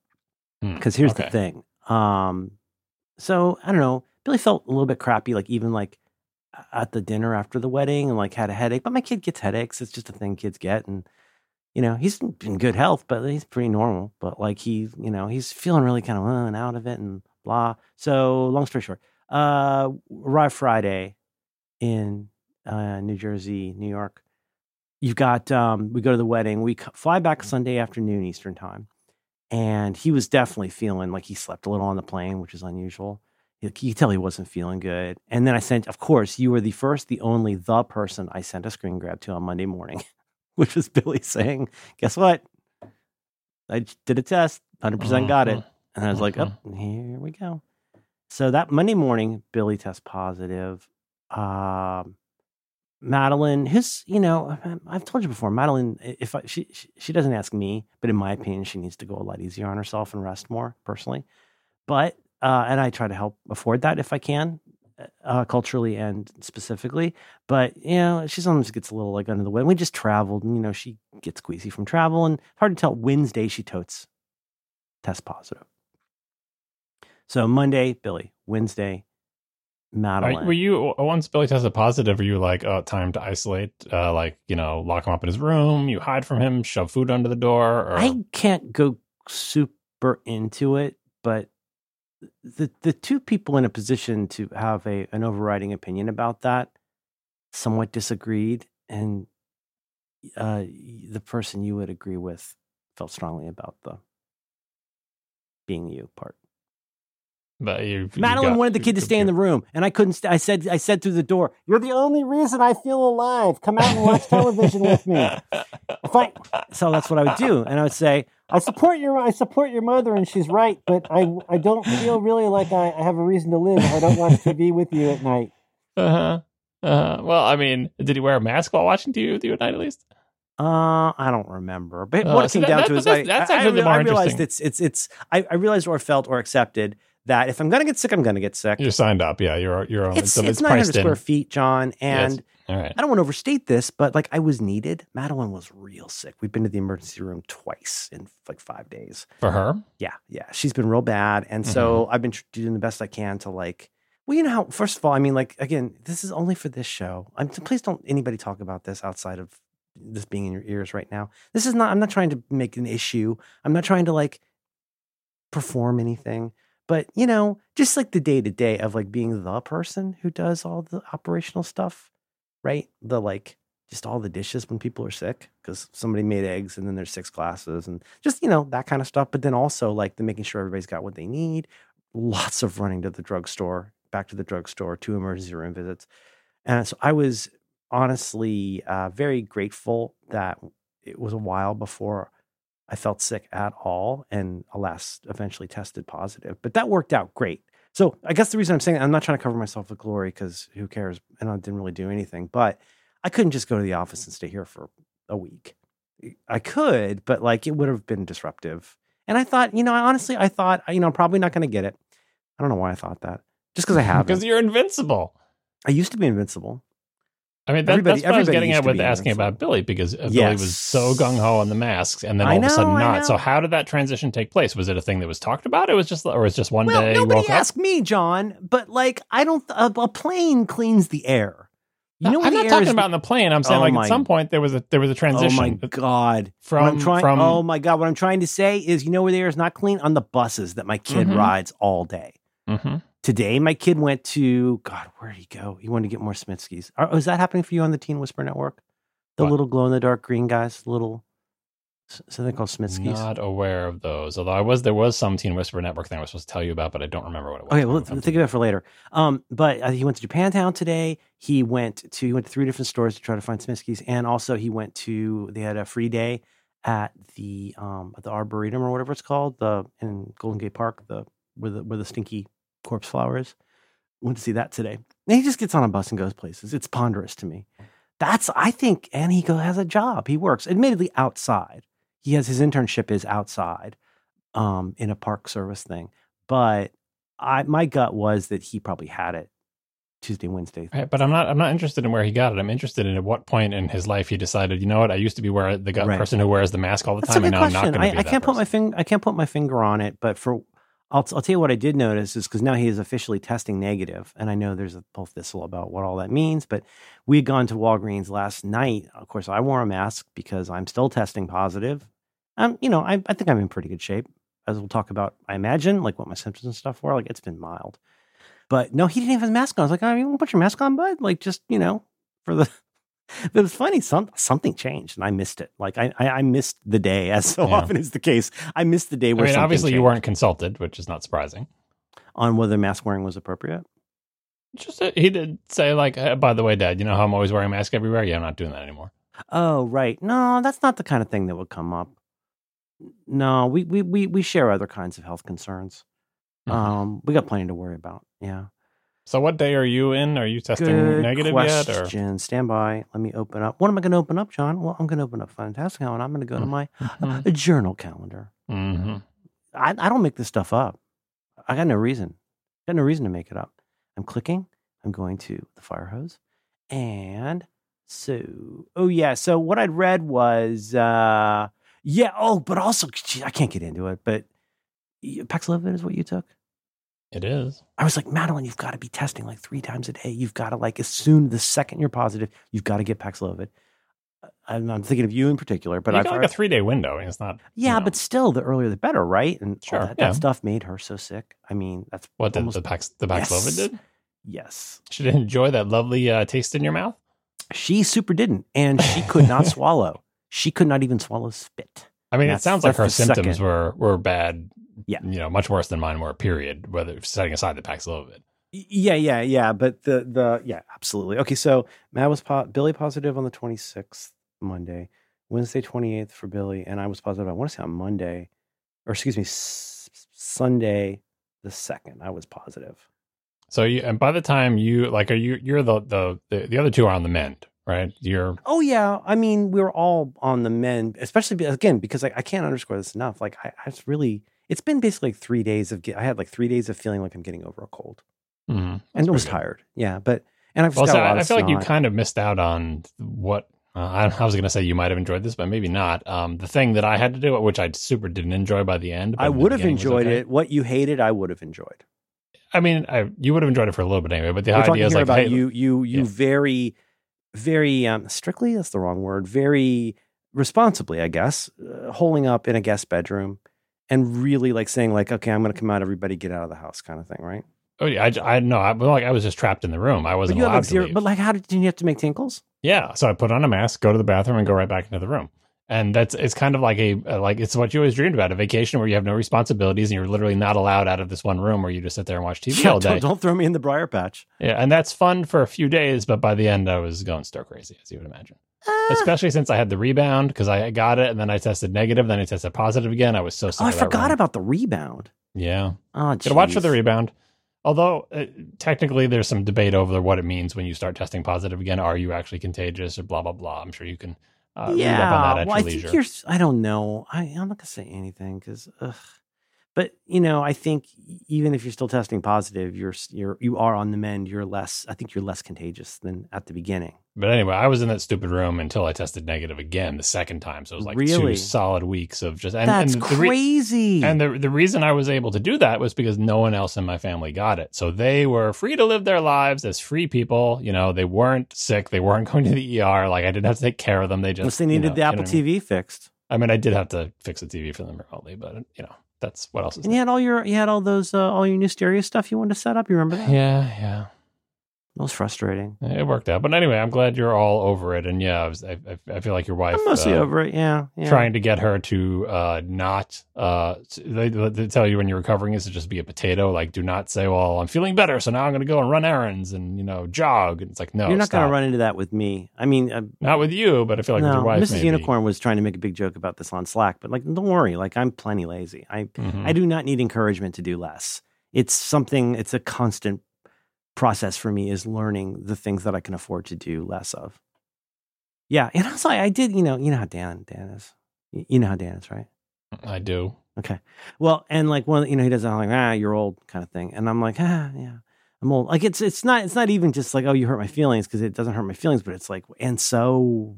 Hmm, Because here's the thing. Um, so I don't know. Billy felt a little bit crappy, like even like at the dinner after the wedding, and like had a headache. But my kid gets headaches. It's just a thing kids get, and you know he's in good health, but he's pretty normal. But like he, you know, he's feeling really kind of uh, and out of it, and blah. So long story short, uh, arrived Friday in uh, New Jersey, New York. You've got um, we go to the wedding. We fly back Sunday afternoon Eastern time, and he was definitely feeling like he slept a little on the plane, which is unusual. You could tell he wasn't feeling good. And then I sent, of course, you were the first, the only, the person I sent a screen grab to on Monday morning, which was Billy saying, "Guess what? I did a test, hundred percent got it." Mhm. And I was like, "Oh, here we go." So that Monday morning, Billy tests positive. Um, Madeline, who's you know, I've told you before, Madeline, if I, she, she she doesn't ask me, but in my opinion, she needs to go a lot easier on herself and rest more personally. But uh, and I try to help afford that if I can, uh, culturally and specifically. But you know, she sometimes gets a little like under the weather. We just traveled, and you know, she gets queasy from travel, and hard to tell. Wednesday, she totes test positive. So Monday, Billy. Wednesday, Are- Madeline. were you once Billy tested positive? Were you like, oh, time to isolate? Uh, like you know, lock him up in his room. You hide from him, shove food under the door. Or I can't go super into it, but the the two people in a position to have a an overriding opinion about that somewhat disagreed, and uh, the person you would agree with felt strongly about the being you part. But you, Madeline got- wanted the kid to stay in the room, and I couldn't. St- I said, I said through the door, "You're the only reason I feel alive. Come out and watch television with me." If I, so that's what I would do, and I would say, "I support your, I support your mother, and she's right, but I, I don't feel really like I, I have a reason to live. I don't watch TV with you at night." Uh-huh. Uh-huh. Well, I mean, did he wear a mask while watching TV with you at night at least? Uh, I don't remember, but Oh, what it came that- down that- to is that's- I, that's I, I, I realized it's it's it's I, I realized or felt or accepted that if I'm gonna get sick, I'm gonna get sick. You're signed up. Yeah, you're you're on. It's It's, it's 900 priced in. square feet, John, and. Yes. All right. I don't want to overstate this, but like I was needed. Madeline was real sick. We've been to the emergency room twice in like five days. For her, Yeah, yeah. She's been real bad. And Mm-hmm. so I've been doing the best I can to like, well, you know how, first of all, I mean, like, again, this is only for this show. I'm, please don't anybody talk about this outside of this being in your ears right now. This is not, I'm not trying to make an issue. I'm not trying to like perform anything. But, you know, just like the day to day of like being the person who does all the operational stuff, right? The like, just all the dishes when people are sick because somebody made eggs and then there's six glasses and just, you know, that kind of stuff. But then also like the making sure everybody's got what they need. Lots of running to the drugstore, back to the drugstore, two emergency room visits. And so I was honestly uh, very grateful that it was a while before I felt sick at all, and alas, eventually tested positive. But that worked out great. So I guess the reason I'm saying I'm not trying to cover myself with glory because who cares? And I didn't really do anything. But I couldn't just go to the office and stay here for a week. I could, but like it would have been disruptive. And I thought, you know, honestly, I thought, you know, I'm probably not going to get it. I don't know why I thought that. Just because I have. Because you're invincible. I used to be invincible. I mean, that, Everybody- that's what I was getting at with asking about Billy because uh, Billy was so gung ho on the masks, and then all of a sudden not. So how did that transition take place? Was it a thing that was talked about? It was just, or was just one Well, day nobody asked me, John, but like, I don't, a, a plane cleans the air. You know, when I'm the not talking is- about in the plane. I'm saying Oh like my- at some point there was a there was a transition. Oh my God. from I'm trying, from oh my God. What I'm trying to say is, you know where the air is not clean? On the buses that my kid Mhm. rides all day. Mhm. Today, my kid went to God. Where did he go? He wanted to get more Smithskis. Are, is that happening for you on the Teen Whisper Network? The What? little glow in the dark green guys, little something called Smithskis. Not aware of those. Although I was there was some Teen Whisper Network thing I was supposed to tell you about, but I don't remember what it was. Okay, well, think of it for later. Um, but uh, he went to Japantown today. He went to he went to three different stores to try to find Smithskis, and also he went to they had a free day at the um at the Arboretum or whatever it's called, the in Golden Gate Park, the where the where the stinky corpse Flowers. Went to see that today. And he just gets on a bus and goes places. It's ponderous to me. That's I think, and he go, has a job. He works, admittedly outside. He has his internship is outside, um, in a park service thing. But I my gut was that he probably had it Tuesday, Wednesday. Right, but I'm not. I'm not interested in where he got it. I'm interested in at what point in his life he decided. You know what? I used to be where the Right. person who wears the mask all the That's time, and now I'm question. not going to I, can't put my finger. I can't put my finger on it, but for I'll I'll tell you what I did notice is because now he is officially testing negative, and I know there's a whole thistle about what all that means. But we had gone to Walgreens last night. Of course, I wore a mask because I'm still testing positive. Um, you know, I I think I'm in pretty good shape, as we'll talk about. I imagine like what my symptoms and stuff were. Like it's been mild, but no, he didn't have his mask on. I was like, oh, you want to put your mask on, bud? Like just you know for the. But it was funny. Some something changed, and I missed it. Like I, I, I missed the day, as so Yeah. often is the case. I missed the day I where mean, something obviously you weren't consulted, which is not surprising. on whether mask wearing was appropriate. Just uh, he did say like, "Hey, by the way, Dad, you know how I'm always wearing a mask everywhere? Yeah, I'm not doing that anymore. Oh, right. No, that's not the kind of thing that would come up. No, we we we, we share other kinds of health concerns. Mhm. Um, we got plenty to worry about. Yeah. So what day are you in? Are you testing Good negative yet? Or question. Stand by. Let me open up. What am I going to open up, John? Well, I'm going to open up Fantastic and I'm going to go to my Mhm. uh, journal calendar. Mhm. I, I don't make this stuff up. I got no reason. I got no reason to make it up. I'm clicking. I'm going to the fire hose. And so, oh yeah. So what I'd read was, uh, yeah. Oh, but also, gee, I can't get into it. But Paxlovid is what you took. It is. I was like, Madeline, you've got to be testing like three times a day. You've got to like as soon the second you're positive, you've got to get Paxlovid. Uh, I'm, I'm thinking of you in particular, but I've got heard, like a three day window. and It's not. yeah, you know, but still, the earlier the better, right? And Sure, that, yeah. that stuff made her so sick. I mean, that's what did the Pax the Paxlovid Yes. did? yes. She didn't enjoy that lovely uh, taste in your mouth. She super didn't, and she could not swallow. She could not even swallow spit. I mean, it sounds like her symptoms second. were were bad. Yeah. you know, much worse than mine were. Period. Whether setting aside the Paxlovid. Y- Yeah, yeah, yeah. But the the yeah, absolutely. Okay, so Matt was po- Billy positive on the twenty sixth Monday, Wednesday twenty eighth for Billy, and I was positive. I want to say on Monday, or excuse me, s- Sunday the second. I was positive. So you and by the time you like, are you you're the the the, the other two are on the mend, right? You're Oh yeah, I mean we were all on the men, especially again because I, I can't underscore this enough. Like I, I really, it's been basically like three days of I had like three days of feeling like I'm getting over a cold, mhm, and I was good. tired. Yeah, but and I've Well, so a lot I, I feel like you kind of missed out on what uh, I, I was going to say. You might have enjoyed this, but maybe not. Um, the thing that I had to do, which I super didn't enjoy by the end. but I would have enjoyed okay. it. What you hated, I would have enjoyed. I mean, I, you would have enjoyed it for a little bit anyway. But the We're idea is like, about hey, you, you, you Yeah. very, very um, strictly. That's the wrong word. Very responsibly, I guess, uh, holding up in a guest bedroom and really like saying like, okay, I'm going to come out. Everybody get out of the house, kind of thing, right? oh yeah, I, I no, I, well, like I was just trapped in the room. I wasn't allowed like to leave. But like, how did, did you have to make tinkles? yeah, so I put on a mask, go to the bathroom, and go right back into the room. And that's it's kind of like a like it's what you always dreamed about a vacation where you have no responsibilities and you're literally not allowed out of this one room where you just sit there and watch TV Yeah, all day. don't, don't throw me in the briar patch. Yeah, and that's fun for a few days, but by the end I was going stir crazy, as you would imagine. Ah. Especially since I had the rebound because I got it and then I tested negative, then I tested positive again. I was so oh, I forgot run. about the rebound. Yeah, Oh, gotta watch for the rebound. Although uh, technically there's some debate over what it means when you start testing positive again. Are you actually contagious or blah blah blah? I'm sure you can uh, read up on that at well, I think you're. I don't know. I, I'm not gonna say anything because, but you know, I think even if you're still testing positive, you're you're you are on the mend. You're less. I think you're less contagious than at the beginning. But anyway, I was in that stupid room until I tested negative again the second time. So it was like Really? two solid weeks of just and, That's and the re- crazy. And the the reason I was able to do that was because no one else in my family got it. So they were free to live their lives as free people. You know, they weren't sick. They weren't going to the ER. Like I didn't have to take care of them. They just Unless they you needed know, the you know Apple I mean? TV fixed, I mean, I did have to fix the TV for them remotely, but you know, that's what else is and you had all your you had all those uh, all your new stereo stuff you wanted to set up. You remember that? Yeah, yeah. That was frustrating. It worked out. But anyway, I'm glad you're all over it. And yeah, I, was, I, I- feel like your wife I'm mostly uh, over it. Yeah, yeah. trying to get her to uh not uh they, they tell you when you're recovering is to just be a potato like do not say well i'm feeling better so now i'm going to go and run errands and you know jog and it's like no You're not going to run into that with me. I mean, uh, not with you but i feel like with your wife Mrs. maybe. Unicorn was trying to make a big joke about this on Slack, but like, don't worry. Like, I'm plenty lazy. I Mhm. I do not need encouragement to do less. It's something. It's a constant process for me. Is learning the things that I can afford to do less of. Yeah, and also I, I did. You know, you know how Dan Dan is. You know how Dan is, right? i do Okay. Well, and like one, you know, he does that like ah, you're old kind of thing, and I'm like ah, yeah, I'm old. Like it's it's not it's not even just like oh, you hurt my feelings because it doesn't hurt my feelings, but it's like and so,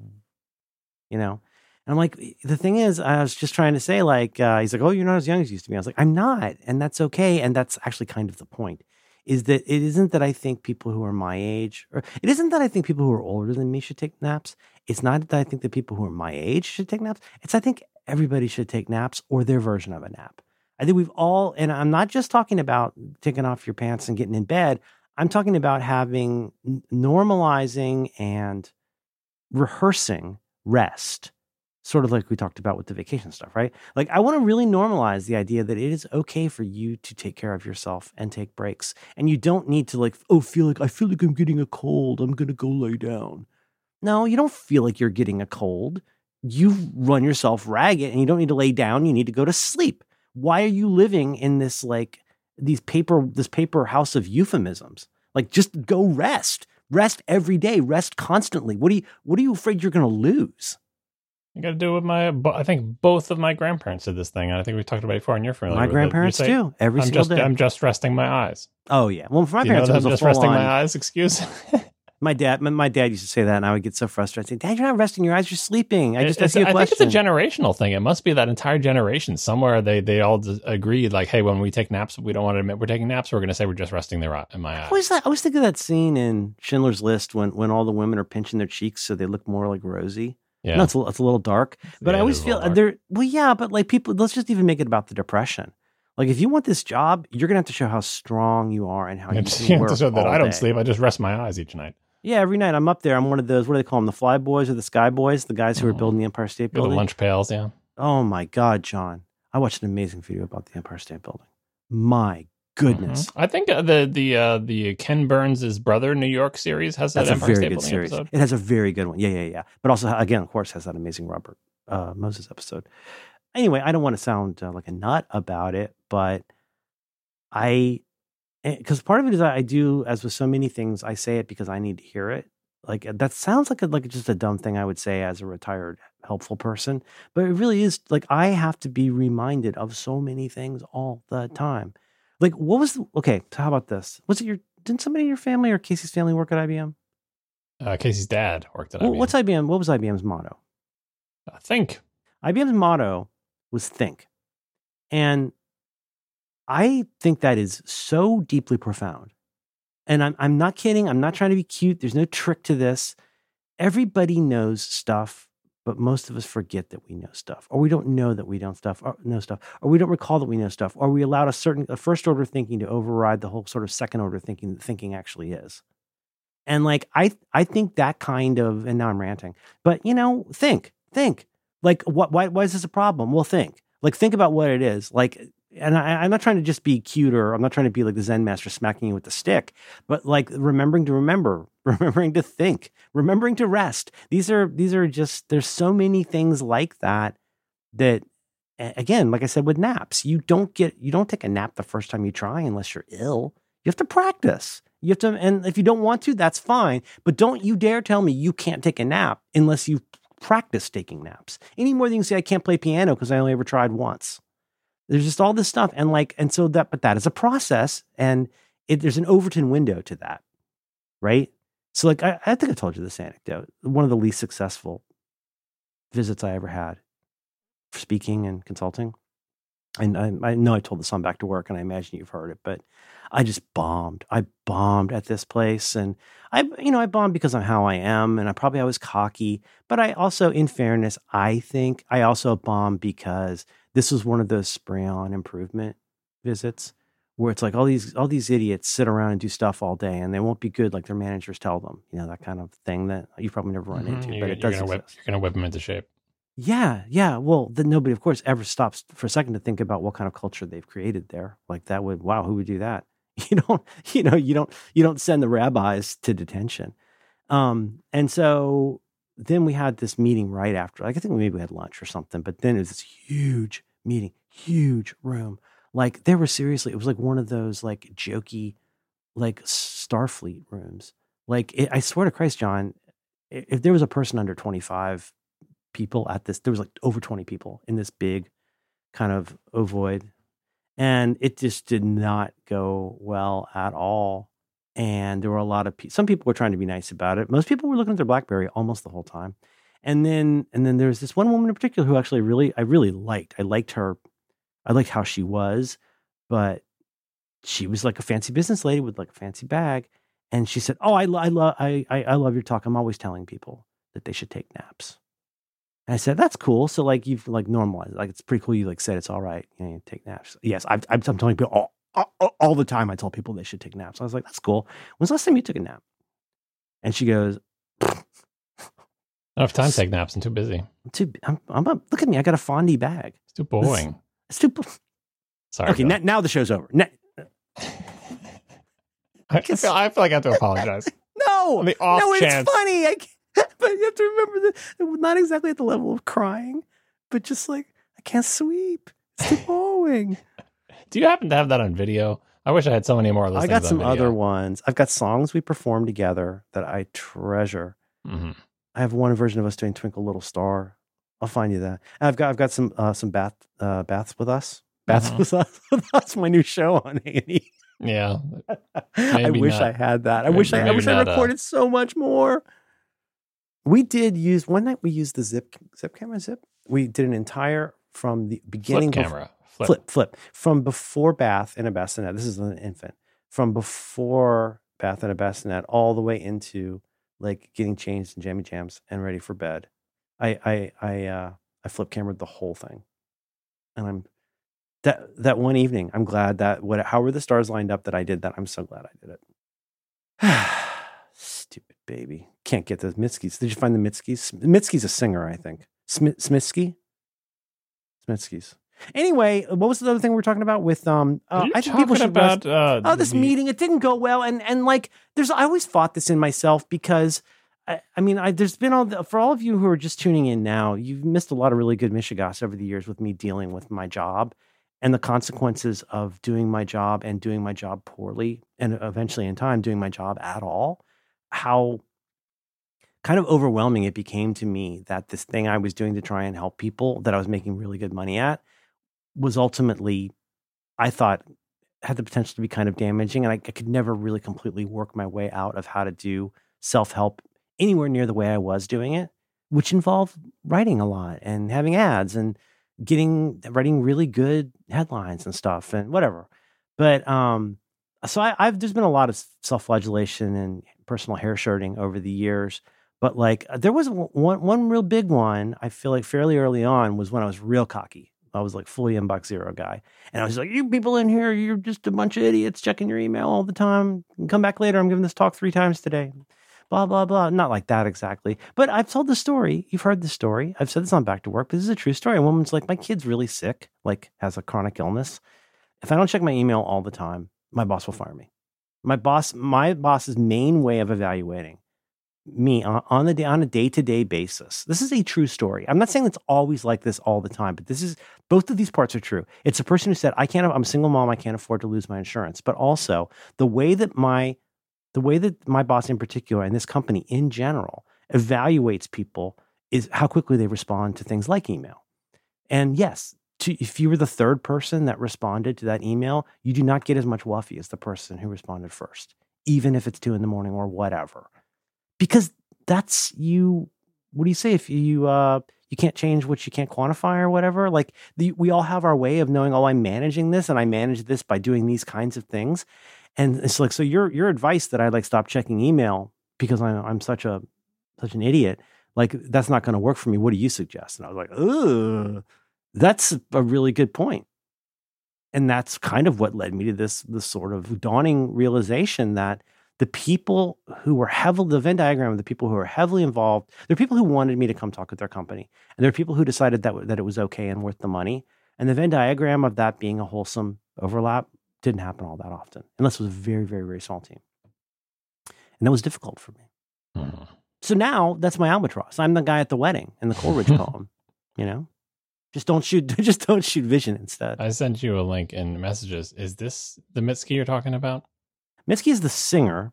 you know, and I'm like the thing is, I was just trying to say like uh, he's like oh, you're not as young as you used to be. I was like I'm not, and that's okay, and that's actually kind of the point. Is that it isn't that I think people who are my age, or it isn't that I think people who are older than me should take naps. It's not that I think that people who are my age should take naps. It's I think everybody should take naps or their version of a nap. I think we've all, and I'm not just talking about taking off your pants and getting in bed. I'm talking about having normalizing and rehearsing rest, sort of like we talked about with the vacation stuff, right? Like, I want to really normalize the idea that it is okay for you to take care of yourself and take breaks. And you don't need to, like, oh, feel like I feel like I'm getting a cold. I'm going to go lay down. No, you don't feel like you're getting a cold. You run yourself ragged and you don't need to lay down. You need to go to sleep. Why are you living in this like these paper this paper house of euphemisms? Like just go rest. Rest every day. Rest constantly. What are you what are you afraid you're going to lose? I got to do it with my. I think both of my grandparents did this thing, and I think we talked about it before. And you're familiar. My it. Grandparents do every I'm single just. day. I'm just resting my eyes. oh yeah. Well, for my Do you know parents, it I'm just resting on. my eyes. Excuse. My dad, my, my dad used to say that, and I would get so frustrated. I'd say, "Dad, you're not resting your eyes. You're sleeping." I just It's- asked you a I think it's a generational thing. It must be that entire generation. Somewhere they they all d- agreed, like, hey, when we take naps, we don't want to admit we're taking naps. We're going to say we're just resting their eye- in my I eyes. always, I always think of that scene in Schindler's List when, when all the women are pinching their cheeks so they look more like Rosie. Yeah, No, it's a, it's a little dark, but Yeah, I always feel there. well, yeah, but like people, let's just even make it about the depression. Like if you want this job, you're gonna have to show how strong you are and how you can you have work to show that I don't day. sleep. I just rest my eyes each night. Yeah, every night I'm up there. I'm one of those. What do they call them? The Fly Boys or the Sky Boys? The guys who are Mhm. building the Empire State Building. lunch pails. Yeah, Oh my God, John! I watched an amazing video about the Empire State Building. My goodness. Mhm. I think uh, the the uh, the Ken Burns' brother New York series has that. That's that a very good series. episode. It has a very good one. Yeah, yeah, yeah. But also, again, of course, has that amazing Robert uh, Moses episode. Anyway, I don't want to sound uh, like a nut about it, but I, because part of it is I I do, as with so many things, I say it because I need to hear it. Like that sounds like a, like just a dumb thing I would say as a retired helpful person, but it really is like I have to be reminded of so many things all the time. Like, what was the, okay? So how about this? Was it your didn't somebody in your family or Casey's family work at IBM? Uh, Casey's dad worked at Well, IBM. what's IBM? What was IBM's motto? I think IBM's motto was think. And I think that is so deeply profound. And I'm, I'm not kidding. I'm not trying to be cute. There's no trick to this. Everybody knows stuff, but most of us forget that we know stuff, or we don't know that we don't stuff, or know stuff, or we don't recall that we know stuff, or we allowed a certain a first order thinking to override the whole sort of second order thinking that thinking actually is. And like I I think that kind of and now I'm ranting, but you know, think, think. Like, what? Why? Why is this a problem? Well, think. Like, think about what it is. Like, and I, I'm not trying to just be cute or I'm not trying to be like the Zen master smacking you with the stick, but like remembering to remember, remembering to think, remembering to rest. These are these are just there's so many things like that that again, like I said with naps, you don't get you don't take a nap the first time you try unless you're ill. You have to practice. You have to, and if you don't want to, that's fine. But don't you dare tell me you can't take a nap unless you've practiced taking naps. Any more than you say I can't play piano because I only ever tried once. There's just all this stuff, and like, and so that, but that is a process, and it, there's an Overton window to that, right? So, like, I, I think I told you this anecdote. One of the least successful visits I ever had for speaking and consulting. And I, I know I told this on Back to Work, and I imagine you've heard it, but I just bombed. I bombed at this place, and I, you know, I bombed because of how I am, and I probably I was cocky. But I also, in fairness, I think I also bombed because this was one of those spray on improvement visits where it's like all these all these idiots sit around and do stuff all day and they won't be good like their managers tell them you know that kind of thing that you probably never run mm-hmm. into you're, but it does you're gonna, whip, you're gonna whip them into shape yeah yeah well then nobody of course ever stops for a second to think about what kind of culture they've created there like that would wow who would do that you don't you know you don't you don't send the rabbis to detention um and so then we had this meeting right after like i think maybe we had lunch or something but then it was this huge meeting, huge room. Like there were seriously, it was like one of those like jokey, like Starfleet rooms. Like it, I swear to Christ, John, if there was a person under 25 people at this, there was like over 20 people in this big kind of ovoid. And it just did not go well at all. And there were a lot of people, some people were trying to be nice about it. Most people were looking at their Blackberry almost the whole time. And then and then there was this one woman in particular who actually really I really liked. I liked her. I liked how she was, but she was like a fancy business lady with like a fancy bag. And she said, "Oh, I, I love I, I I love your talk. I'm always telling people that they should take naps." And I said, "That's cool. So like you've like normalized. Like it's pretty cool. You like said it's all right. You, know, you take naps. Yes, I've, I'm telling people all, all, all the time. I tell people they should take naps. I was like, that's cool. When's the last time you took a nap? And she goes, I don't have time to take naps. I'm too busy. I'm too. I'm. I'm a, look at me. I got a Fondy bag. It's too boring. It's, it's too. Sorry. Okay. Now, now, the show's over. I, feel, I feel like I have to apologize. no. the off no, chance. it's funny. I can't, but you have to remember that not exactly at the level of crying, but just like I can't sweep. It's too boring. Do you happen to have that on video? I wish I had so many more of those. I got some other ones. I've got songs we performed together that I treasure. Mm-hmm. I have one version of us doing Twinkle Little Star. I'll find you that. And I've got I've got some uh, some bath uh, baths with us. Baths uh-huh. with us. That's my new show on A E. Yeah. I wish not. I had that. I wish I, I wish I recorded a... so much more. We did use one night. We used the zip zip camera zip. We did an entire from the beginning flip camera flip. flip flip from before bath in a bassinet. This is an infant from before bath in a bassinet all the way into like getting changed in jammy jams and ready for bed. I I I uh I flip camered the whole thing. And I'm that that one evening, I'm glad that what how were the stars lined up that I did that. I'm so glad I did it. Baby. Can't get the Mitskis. Did you find the Mitskis? Mitski's a singer, I think. Smith Smitsky? Smitsky's. Anyway, what was the other thing we were talking about with um uh, I think people should about uh, oh this meeting it didn't go well and and like there's I always fought this in myself because I, I mean I there's been all the, for all of you who are just tuning in now you've missed a lot of really good Michigas over the years with me dealing with my job and the consequences of doing my job and doing my job poorly and eventually in time doing my job at all how kind of overwhelming it became to me that this thing I was doing to try and help people that I was making really good money at was ultimately, I thought, had the potential to be kind of damaging. And I, I could never really completely work my way out of how to do self help anywhere near the way I was doing it, which involved writing a lot and having ads and getting writing really good headlines and stuff and whatever. But um, so I, have there's been a lot of self flagellation and personal hair shirting over the years. But like uh, there was one one real big one. I feel like fairly early on was when I was real cocky. I was like fully inbox zero guy. And I was like, you people in here, you're just a bunch of idiots checking your email all the time. Come back later. I'm giving this talk three times today. blah, blah, blah. Not like that exactly. But I've told the story. You've heard the story. I've said this on Back to Work, but this is a true story. A woman's like, my kid's really sick, like has a chronic illness. If I don't check my email all the time, my boss will fire me. My boss, my boss's main way of evaluating me on, the day, on a day to day basis. This is a true story. I'm not saying it's always like this all the time, but this is both of these parts are true. It's a person who said, "I can't. I'm a single mom. I can't afford to lose my insurance." But also the way that my the way that my boss in particular and this company in general evaluates people is how quickly they respond to things like email. And yes, to, if you were the third person that responded to that email, you do not get as much whuffie as the person who responded first, even if it's two in the morning or whatever. Because that's you what do you say if you uh you can't change what you can't quantify or whatever? Like the, we all have our way of knowing oh i'm managing this and i manage this by doing these kinds of things. And it's like so your your advice that i like stop checking email because i'm, I'm such a such an idiot like that's not going to work for me. What do you suggest? And i was like ugh that's a really good point and that's kind of what led me to this this sort of dawning realization that the people who were heavily the Venn diagram of the people who were heavily involved. There are people who wanted me to come talk with their company, and there are people who decided that that it was okay and worth the money. And the Venn diagram of that being a wholesome overlap didn't happen all that often, unless it was a very, very, very small team, and that was difficult for me. Mm-hmm. So now that's my albatross. I'm the guy at the wedding in the Coleridge poem. You know, just don't shoot. Just don't shoot vision instead. I sent you a link in messages. Is this the Mitski you're talking about? Mitski is the singer.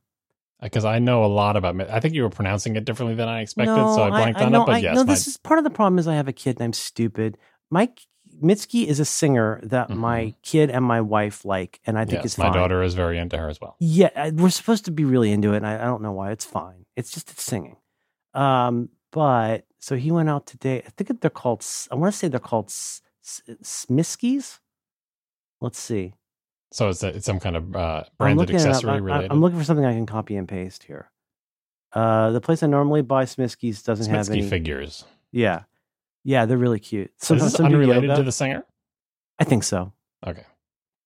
Because uh, I know a lot about. I think you were pronouncing it differently than I expected, no, so I blanked I, I on know, it. But yes, no, this is part of the problem. Is I have a kid and I'm stupid. Mike Mitski is a singer that mm-hmm. my kid and my wife like, and I think yes, is fine. My daughter is very into her as well. Yeah, we're supposed to be really into it, and I, I don't know why. It's fine. It's just it's singing. Um, but so he went out today. I think they're called. I want to say they're called Smiskies. Let's see. So it's, a, it's some kind of uh, branded accessory related. I'm looking for something I can copy and paste here. Uh, the place I normally buy Smiskies doesn't Smitsky have any figures. Yeah, yeah, they're really cute. So this is unrelated to the singer. I think so. Okay,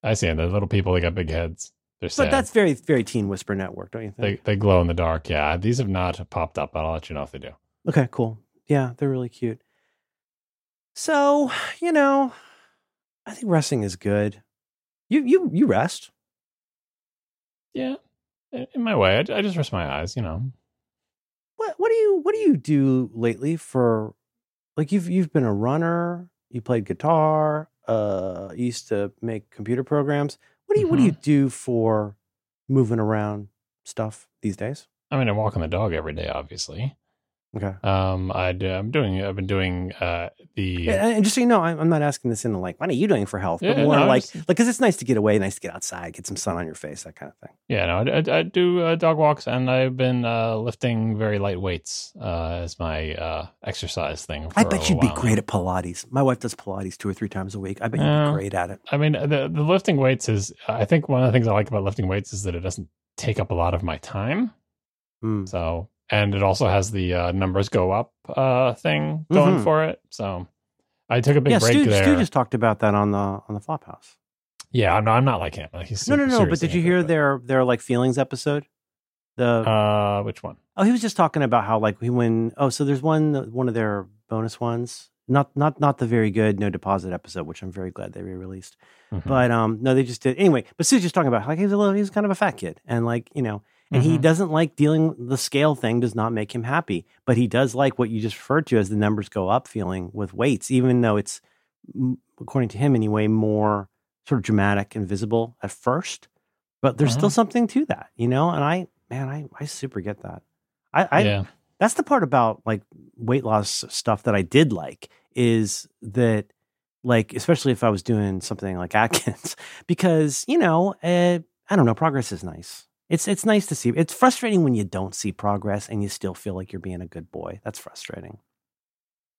I see. The little people they got big heads. They're sad. But that's very very Teen Whisper Network, don't you think? They they glow in the dark. Yeah, these have not popped up. I'll let you know if they do. Okay, cool. Yeah, they're really cute. So you know, I think resting is good. You you you rest. Yeah, in my way, I, I just rest my eyes. You know. What what do you what do you do lately for like you've you've been a runner, you played guitar, uh, you used to make computer programs. What do you mm-hmm. what do you mm-hmm. do for moving around stuff these days? I mean, I'm walking the dog every day, obviously. Okay. Um, i am doing. I've been doing uh the. Yeah, and just so you know, I'm, I'm not asking this in the like, what are you doing for health? But yeah, more no, like, just, like, because it's nice to get away, nice to get outside, get some sun on your face, that kind of thing. Yeah, no, I, I, I do uh, dog walks, and I've been uh, lifting very light weights uh, as my uh, exercise thing. I bet you'd be great now. at Pilates. My wife does Pilates two or three times a week. I bet you'd be great at it. I mean, the the lifting weights is. I think one of the things I like about lifting weights is that it doesn't take up a lot of my time. Mm. So and it also has the uh, numbers go up uh, thing going mm-hmm. for it. So I took a big yeah, break Stu, there. Stu just talked about that on the on the Flophouse. Yeah, i no, I'm not like him. He's super, no, no, no. But did you hear their their like feelings episode? The uh, which one? Oh, he was just talking about how like he when oh, so there's one one of their bonus ones. Not not not the very good no deposit episode, which I'm very glad they re-released. Mm-hmm. But um, no, they just did anyway. But Stu's just talking about like he's a little he's kind of a fat kid, and like you know and mm-hmm. he doesn't like dealing the scale thing does not make him happy but he does like what you just referred to as the numbers go up feeling with weights even though it's according to him anyway more sort of dramatic and visible at first but there's still something to that you know and i man i, I super get that i, I yeah. that's the part about like weight loss stuff that i did like is that like especially if i was doing something like atkins because you know uh, i don't know progress is nice it's it's nice to see. It's frustrating when you don't see progress and you still feel like you're being a good boy. That's frustrating.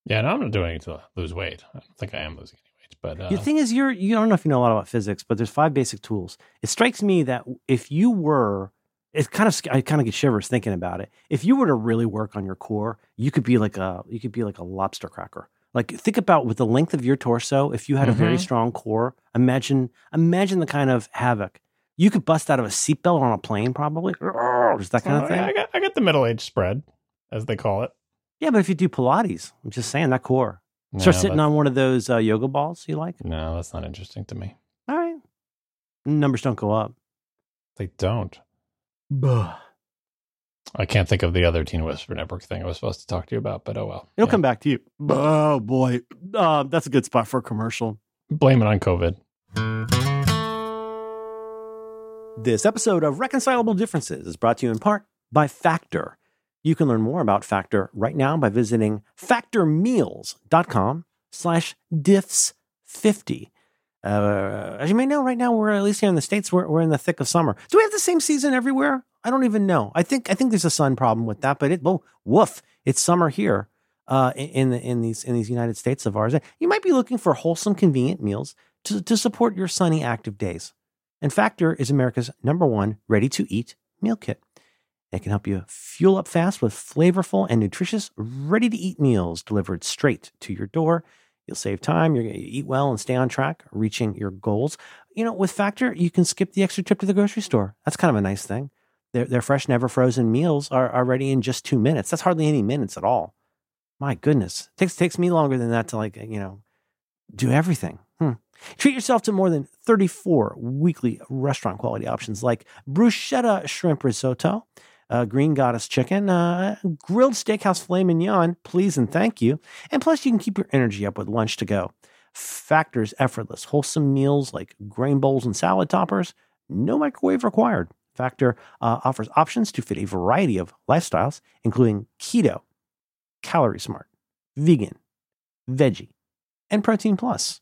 Yeah, no, I'm not doing it to lose weight. I don't think I am losing any weight. But uh, the thing is, you're you don't know if you know a lot about physics, but there's five basic tools. It strikes me that if you were, it's kind of I kind of get shivers thinking about it. If you were to really work on your core, you could be like a you could be like a lobster cracker. Like think about with the length of your torso, if you had mm-hmm. a very mm-hmm. strong core, imagine imagine the kind of havoc you could bust out of a seatbelt on a plane, probably. Just that kind of thing. I got, I got the middle age spread, as they call it. Yeah, but if you do Pilates, I'm just saying that core. No, Start sitting on one of those uh, yoga balls you like. No, that's not interesting to me. All right. Numbers don't go up. They don't. Bah. I can't think of the other Teen Whisper Network thing I was supposed to talk to you about, but oh well. It'll Yeah. come back to you. Oh boy, uh, that's a good spot for a commercial. Blame it on COVID. This episode of Reconcilable Differences is brought to you in part by Factor. You can learn more about Factor right now by visiting factormeals.com slash diffs50. Uh, as you may know, right now we're at least here in the states. We're, we're in the thick of summer. Do we have the same season everywhere? I don't even know. I think I think there's a sun problem with that, but it well, woof, it's summer here uh, in the, in these in these United States of ours. You might be looking for wholesome, convenient meals to, to support your sunny, active days. And Factor is America's number one ready to eat meal kit. It can help you fuel up fast with flavorful and nutritious, ready to eat meals delivered straight to your door. You'll save time, you're going to eat well and stay on track, reaching your goals. You know, with Factor, you can skip the extra trip to the grocery store. That's kind of a nice thing. Their, their fresh, never frozen meals are, are ready in just two minutes. That's hardly any minutes at all. My goodness. takes takes me longer than that to like, you know, do everything. Hmm. Treat yourself to more than 34 weekly restaurant quality options like bruschetta shrimp risotto, uh, green goddess chicken, uh, grilled steakhouse filet mignon, please and thank you. And plus, you can keep your energy up with lunch to go. Factors effortless, wholesome meals like grain bowls and salad toppers, no microwave required. Factor uh, offers options to fit a variety of lifestyles, including keto, calorie smart, vegan, veggie, and protein plus.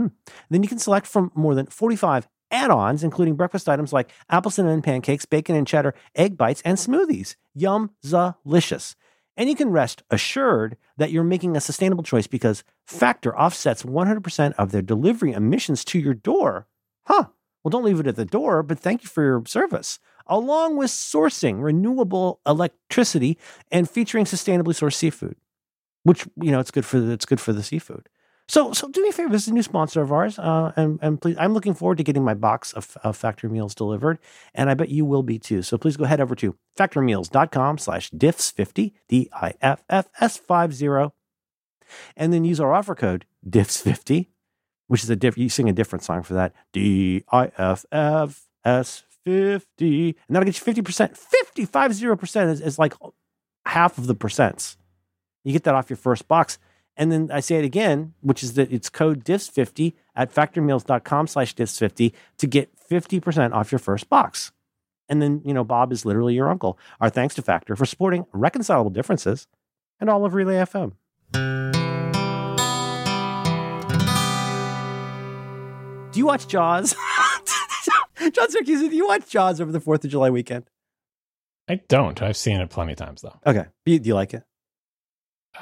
Hmm. Then you can select from more than 45 add ons, including breakfast items like apple cinnamon pancakes, bacon and cheddar, egg bites, and smoothies. Yum, delicious. And you can rest assured that you're making a sustainable choice because Factor offsets 100% of their delivery emissions to your door. Huh. Well, don't leave it at the door, but thank you for your service. Along with sourcing renewable electricity and featuring sustainably sourced seafood, which you know it's good for the, it's good for the seafood. So, so do me a favor. This is a new sponsor of ours, uh, and and please, I'm looking forward to getting my box of, of factory meals delivered, and I bet you will be too. So please go head over to factormeals.com/slash diffs50 d i f f s 50, and then use our offer code diffs50, which is a diff. You sing a different song for that d i f f s 50, and that'll get you 50 percent. 55 zero percent is like half of the percents. You get that off your first box. And then I say it again, which is that it's code diffs50 at factormeals.com slash diffs50 to get 50% off your first box. And then, you know, Bob is literally your uncle. Our thanks to Factor for supporting reconcilable differences and all of Relay FM. Do you watch Jaws? John Siracusa, do you watch Jaws over the 4th of July weekend? I don't. I've seen it plenty of times though. Okay. Do you, do you like it?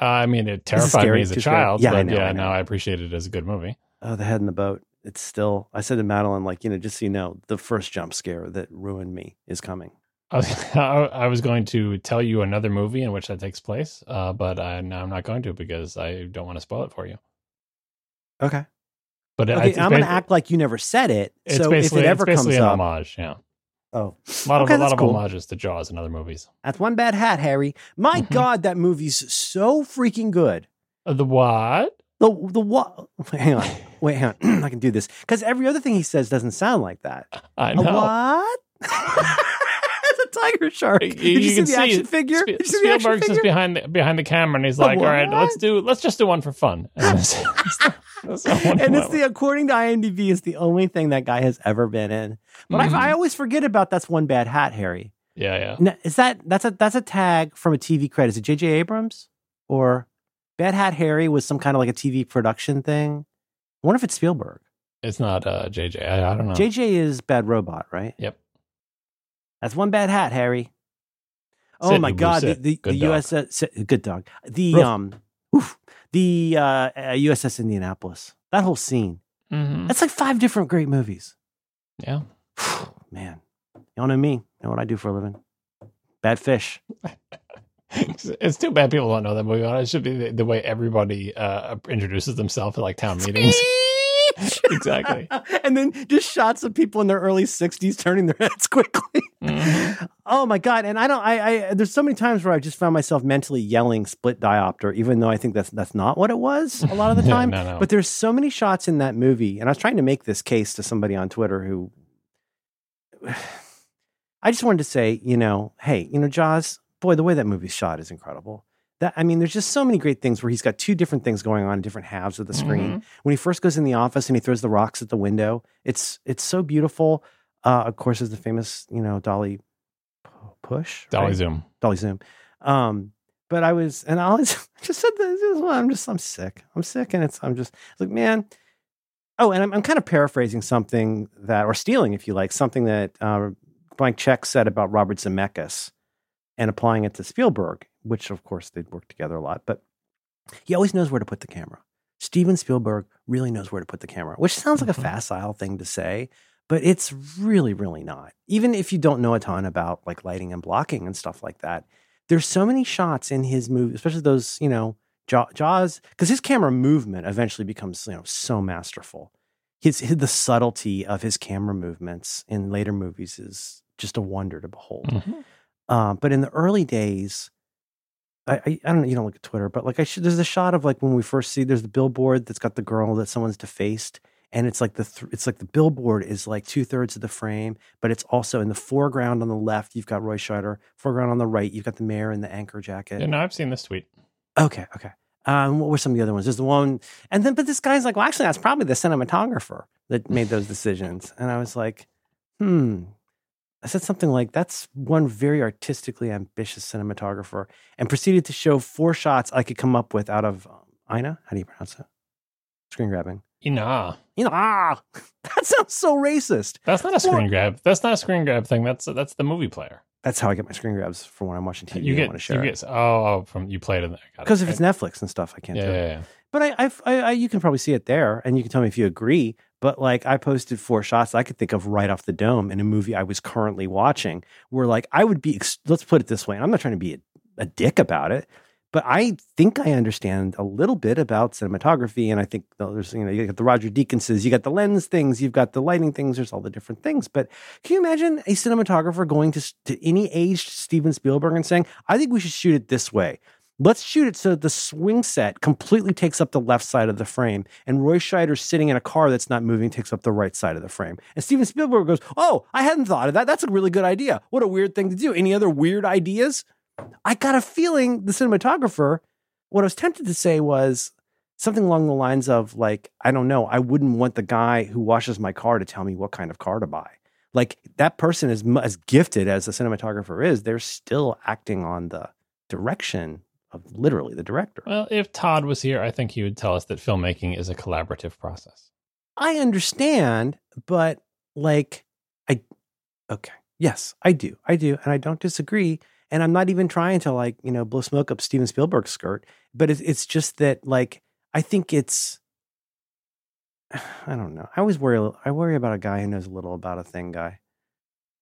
Uh, I mean, it terrified scary? me as a Too scary? child, Yeah, I but know, yeah, I now I appreciate it as a good movie. Oh, the head in the boat. It's still, I said to Madeline, like, you know, just so you know, the first jump scare that ruined me is coming. I was, I was going to tell you another movie in which that takes place, uh, but I, now I'm not going to because I don't want to spoil it for you. Okay. But Okay. it's, I'm going to act like you never said it. It's so if it ever it's basically comes an up. homage. Yeah, Oh, a lot Okay, of a lot of cool. homages to Jaws and other movies. that's one bad hat, Harry. My Mhm. God, that movie's so freaking good. Uh, the what? The, the what? Hang on. Wait, hang on. I can do this. Because every other thing he says doesn't sound like that. I know. what? it's tiger shark. You- Did you, you see the action it. figure? Sp- you see the action Spielberg's just behind the behind the camera, and he's like, "All right, let's do let's just do one for fun." And, one and it's the according to IMDb, it's the only thing that guy has ever been in. But Mhm. I, I always forget about that's one bad hat, Harry. yeah, yeah. Now, is that that's a that's a tag from a TV credit? Is it J.J. Abrams or Bad Hat Harry was some kind of like a TV production thing? I wonder if it's Spielberg. It's not uh, JJ. I, I don't know. JJ is Bad Robot, right? Yep. That's one bad hat, Harry. Oh Sit, my God, the the, Good the. USS sit- good dog. The Ruff. um, oof, the uh, uh, USS Indianapolis. That whole scene. Mhm. That's like five different great movies. Yeah. Man, y'all know me. Know what I do for a living. Bad fish. it's too bad people don't know that movie. It should be the, the way everybody uh, introduces themselves at like town meetings. exactly. and then just shots of people in their early 60s turning their heads quickly. Mhm. Oh my god! And I don't. I, I there's so many times where I just found myself mentally yelling "split diopter," even though I think that's that's not what it was a lot of the time. no, no. But there's so many shots in that movie, and I was trying to make this case to somebody on Twitter who. I just wanted to say, you know, hey, you know, Jaws, boy, the way that movie's shot is incredible. That I mean, there's just so many great things where he's got two different things going on in different halves of the screen. Mhm. When he first goes in the office and he throws the rocks at the window, it's it's so beautiful. Uh, of course, is the famous, you know, Dolly push, Dolly right? Zoom. Dolly Zoom. Um, but I was, and I always just said this. this I'm just, I'm sick. I'm sick, and it's, I'm just like, man. Oh, and I'm, I'm kind of paraphrasing something that, or stealing, if you like, something that uh, Blank Check said about Robert Zemeckis, and applying it to Spielberg, which of course they'd work together a lot. But he always knows where to put the camera. Steven Spielberg really knows where to put the camera, which sounds like a facile thing to say, but it's really, really not. Even if you don't know a ton about like lighting and blocking and stuff like that, there's so many shots in his movie, especially those, you know, Jaw- Jaws, because his camera movement eventually becomes, you know, so masterful. His, his the subtlety of his camera movements in later movies is just a wonder to behold. Mhm. Um, but in the early days, I, I, I don't know, you don't look at Twitter, but like I should, there's a shot of like when we first see, there's the billboard that's got the girl that someone's defaced. And it's like the, th- it's like the billboard is like two thirds of the frame, but it's also in the foreground on the left, you've got Roy Scheider. Foreground on the right, you've got the mayor in the anchor jacket. Yeah, no, I've seen this tweet. Okay, okay. Um, what were some of the other ones? There's the one, and then but this guy's like, well, actually, that's probably the cinematographer that made those decisions. And I was like, hmm. I said something like, that's one very artistically ambitious cinematographer, and proceeded to show four shots I could come up with out of um, IINA. How do you pronounce it? Screen grabbing. Know, ah, that sounds so racist. that's not a screen grab. That's not a screen grab thing. That's that's the movie player. That's how I get my screen grabs for when I'm watching TV. you I get want to you share get oh, oh from you played in there because if it's Netflix and stuff, I can't yeah, do it. yeah, yeah. But I, I, I, I, you can probably see it there, and you can tell me if you agree. But like, I posted four shots I could think of right off the dome in a movie I was currently watching, where like I would be. Let's put it this way: and I'm not trying to be a, a dick about it, but I think I understand a little bit about cinematography, and I think there's you know you got the Roger Deakinses, you got the lens things, you've got the lighting things. There's all the different things. But can you imagine a cinematographer going to, to any aged Steven Spielberg and saying, "I think we should shoot it this way." Let's shoot it so the swing set completely takes up the left side of the frame, and Roy Scheider sitting in a car that's not moving takes up the right side of the frame. And Steven Spielberg goes, "Oh, I hadn't thought of that. That's a really good idea. What a weird thing to do. Any other weird ideas?" I got a feeling the cinematographer. What I was tempted to say was something along the lines of like, I don't know. I wouldn't want the guy who washes my car to tell me what kind of car to buy. Like that person is as gifted as the cinematographer is. They're still acting on the direction of literally the director. Well, if Todd was here, I think he would tell us that filmmaking is a collaborative process. I understand, but like, I, okay. Yes, I do. I do. And I don't disagree. And I'm not even trying to like, you know, blow smoke up Steven Spielberg's skirt, but it's, it's just that like, I think it's, I don't know. I always worry, I worry about a guy who knows a little about a thing guy,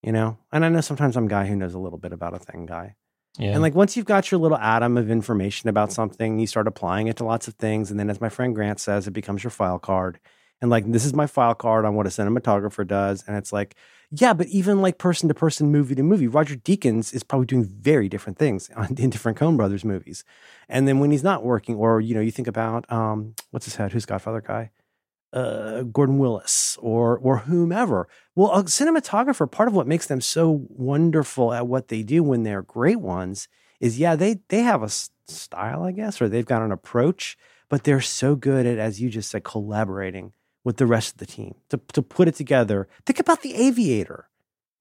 you know? And I know sometimes I'm a guy who knows a little bit about a thing guy. Yeah. And like once you've got your little atom of information about something, you start applying it to lots of things. And then, as my friend Grant says, it becomes your file card. And like, this is my file card on what a cinematographer does. And it's like, yeah, but even like person to person, movie to movie, Roger Deakins is probably doing very different things on, in different Coen Brothers movies. And then when he's not working, or, you know, you think about, um, what's his head? Who's Godfather guy? uh, Gordon Willis or or whomever. Well, a cinematographer, part of what makes them so wonderful at what they do when they're great ones is, yeah, they they have a style, I guess, or they've got an approach, but they're so good at, as you just said, collaborating with the rest of the team to to put it together. Think about the Aviator.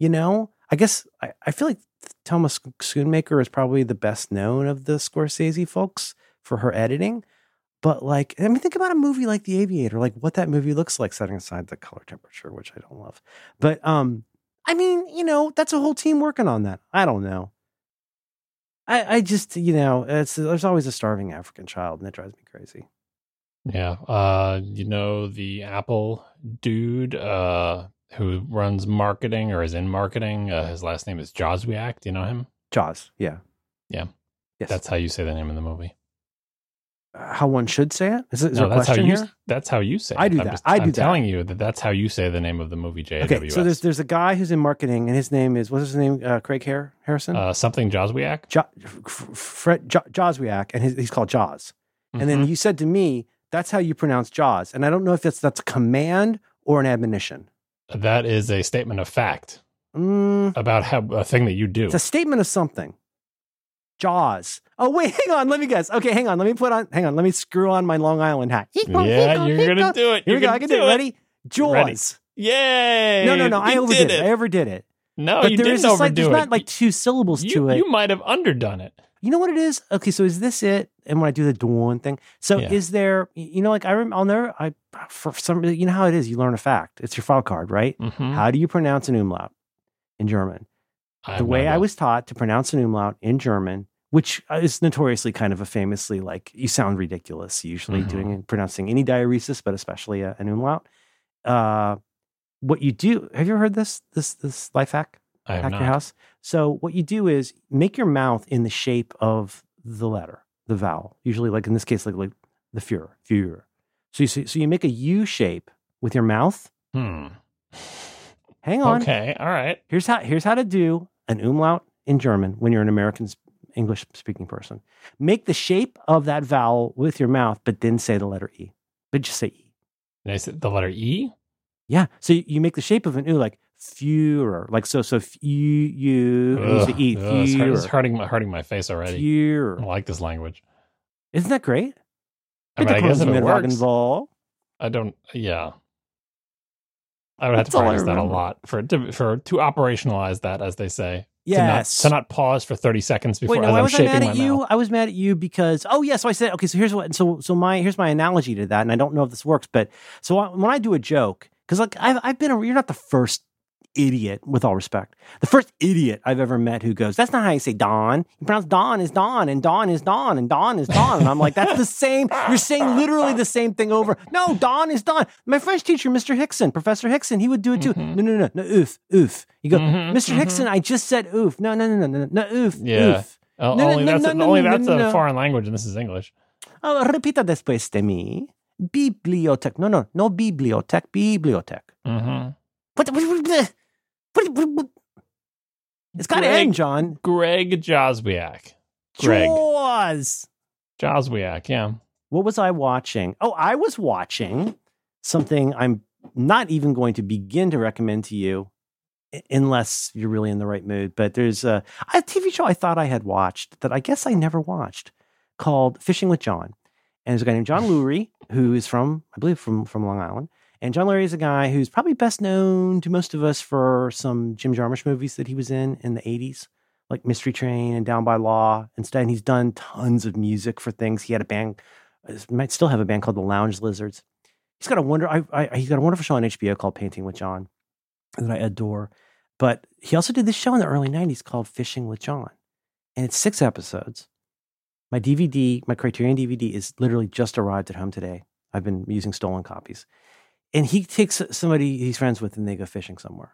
You know, I guess I, I feel like Thelma Schoonmaker is probably the best known of the Scorsese folks for her editing. But like, I mean, think about a movie like The Aviator, like what that movie looks like, setting aside the color temperature, which I don't love. But um, I mean, you know, that's a whole team working on that. I don't know. I I just, you know, it's there's always a starving African child, and it drives me crazy. Yeah. Uh, you know, the Apple dude uh, who runs marketing or is in marketing, uh, his last name is Joswiak. Do you know him? Jaws, yeah, Yeah. yes. That's how you say the name of the movie. how one should say it? Is, it, is no, there a that's how question you. here? That's how you say. I do I'm that. Just, I do I'm that. telling you that that's how you say the name of the movie. JWS. Okay, so there's there's a guy who's in marketing, and his name is what's his name? Uh, Craig Har- Harrison, uh, something Joswiak. jo- F- Fred jo- Joswiak, and his, he's called Jaws. And Mm-hmm. then you said to me, "That's how you pronounce Jaws," and I don't know if that's that's a command or an admonition. That is a statement of fact Mm, about how a thing that you do. it's a statement of something. Jaws. Oh wait, hang on. Let me guess. Okay, hang on. Let me put on. Hang on. Let me screw on my Long Island hat. yeah, you're gonna do it. Here You're we go. gonna I can do it. Ready? Jaws. Ready. Yay! No, no, no. I overdid did it. I overdid it. No, but you there didn't is a slight, overdo there's it. not like two syllables you, to it. you might have underdone it. You know what it is? Okay, so is this it? And when I do the dawn thing, so Yeah. is there? You know, like I rem- I'll never. I for some reason, you know how it is. You learn a fact. It's your file card, right? Mhm. How do you pronounce an umlaut in German? I the way I was taught to pronounce an umlaut in German, which is notoriously kind of a famously like you sound ridiculous usually Mhm. doing pronouncing any diaresis, but especially a, an umlaut. Uh, what you do? Have you ever heard this this this life hack? I have not. your house. So what you do is make your mouth in the shape of the letter, the vowel. Usually, like in this case, like like the Führer, Führer. So you so you make a U shape with your mouth. Hmm. Hang on. Okay. All right. Here's how here's how to do an umlaut in German when you're an American English speaking person. Make the shape of that vowel with your mouth, but then say the letter E. But just say E. And I said the letter E. Yeah. So you, you make the shape of an U like Führer, like so. So you you Ugh, E. it's, hurt- it's hurting my hurting my face already. I Führer. don't like this language. Isn't that great? I mean, I guess if it works, I don't. Yeah. I would have That's to practice that a lot for it to for to operationalize that, as they say. Yes. To not, to not pause for thirty seconds before Wait, no, why I'm was I mad at you? mouth. I was mad at you because oh yeah, so I said okay, so here's what so so my here's my analogy to that, and I don't know if this works, but so I, when I do a joke, because like I've I've been a, you're not the first idiot with all respect, the first idiot I've ever met who goes that's not how you say Don. You pronounce Don is Don, and Don is Don, and Don is Don, and I'm like that's the same. You're saying literally the same thing over. No, Don is Don. My French teacher, Mr. Hickson, Professor Hickson, he would do it too. Mhm. No, no, no, no, oof, oof. You go, Mhm, Mr. mhm. Hickson, I just said oof. No, no, no, no, no, no, oof, Yeah. oof. Oh, No, no, only no, that's no, a, only that's a foreign language, and this is English. Oh, repita después de mí. Bibliotec. No, no, no bibliotec, bibliotec. hmm What, what, what, It's got to end, John. Greg Joswiak. Greg Jaws. Joswiak. Yeah. What was I watching? Oh, I was watching something I'm not even going to begin to recommend to you unless you're really in the right mood. But there's a, a TV show I thought I had watched that I guess I never watched called Fishing with John. And there's a guy named John Lurie who is from, I believe, from, from Long Island. And John Lurie is a guy who's probably best known to most of us for some Jim Jarmusch movies that he was in in the 80s, like Mystery Train and Down by Law. Instead, he's done tons of music for things. He had a band, might still have a band called the Lounge Lizards. He's got a wonder. I, I, he's got a wonderful show on HBO called Painting with John that I adore. But he also did this show in the early '90s called Fishing with John, and it's six episodes. My DVD, my Criterion DVD, is literally just arrived at home today. I've been using stolen copies, and he takes somebody he's friends with, and they go fishing somewhere.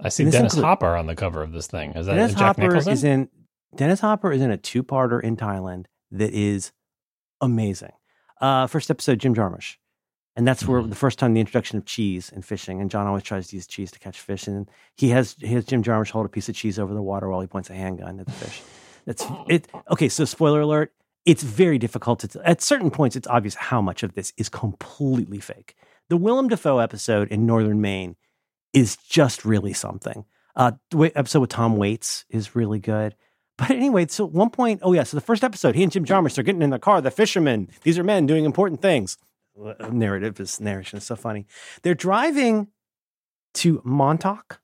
I see Dennis include- Hopper on the cover of this thing. Is that Dennis Jack Hopper Nicholson? is in. Dennis Hopper is in a two-parter in Thailand that is amazing. Uh, first episode, Jim Jarmusch, and that's where Mhm. the first time the introduction of cheese and fishing. And John always tries to use cheese to catch fish, and he has he has Jim Jarmusch hold a piece of cheese over the water while he points a handgun at the fish. That's it. Okay, so spoiler alert. It's very difficult to. At certain points, it's obvious how much of this is completely fake. The Willem Dafoe episode in Northern Maine is just really something. Uh, the episode with Tom Waits is really good. But anyway, so one point, oh yeah, so the first episode, he and Jim Jarmusch are getting in the car. The fishermen, these are men doing important things. Narrative is narration is so funny. They're driving to Montauk,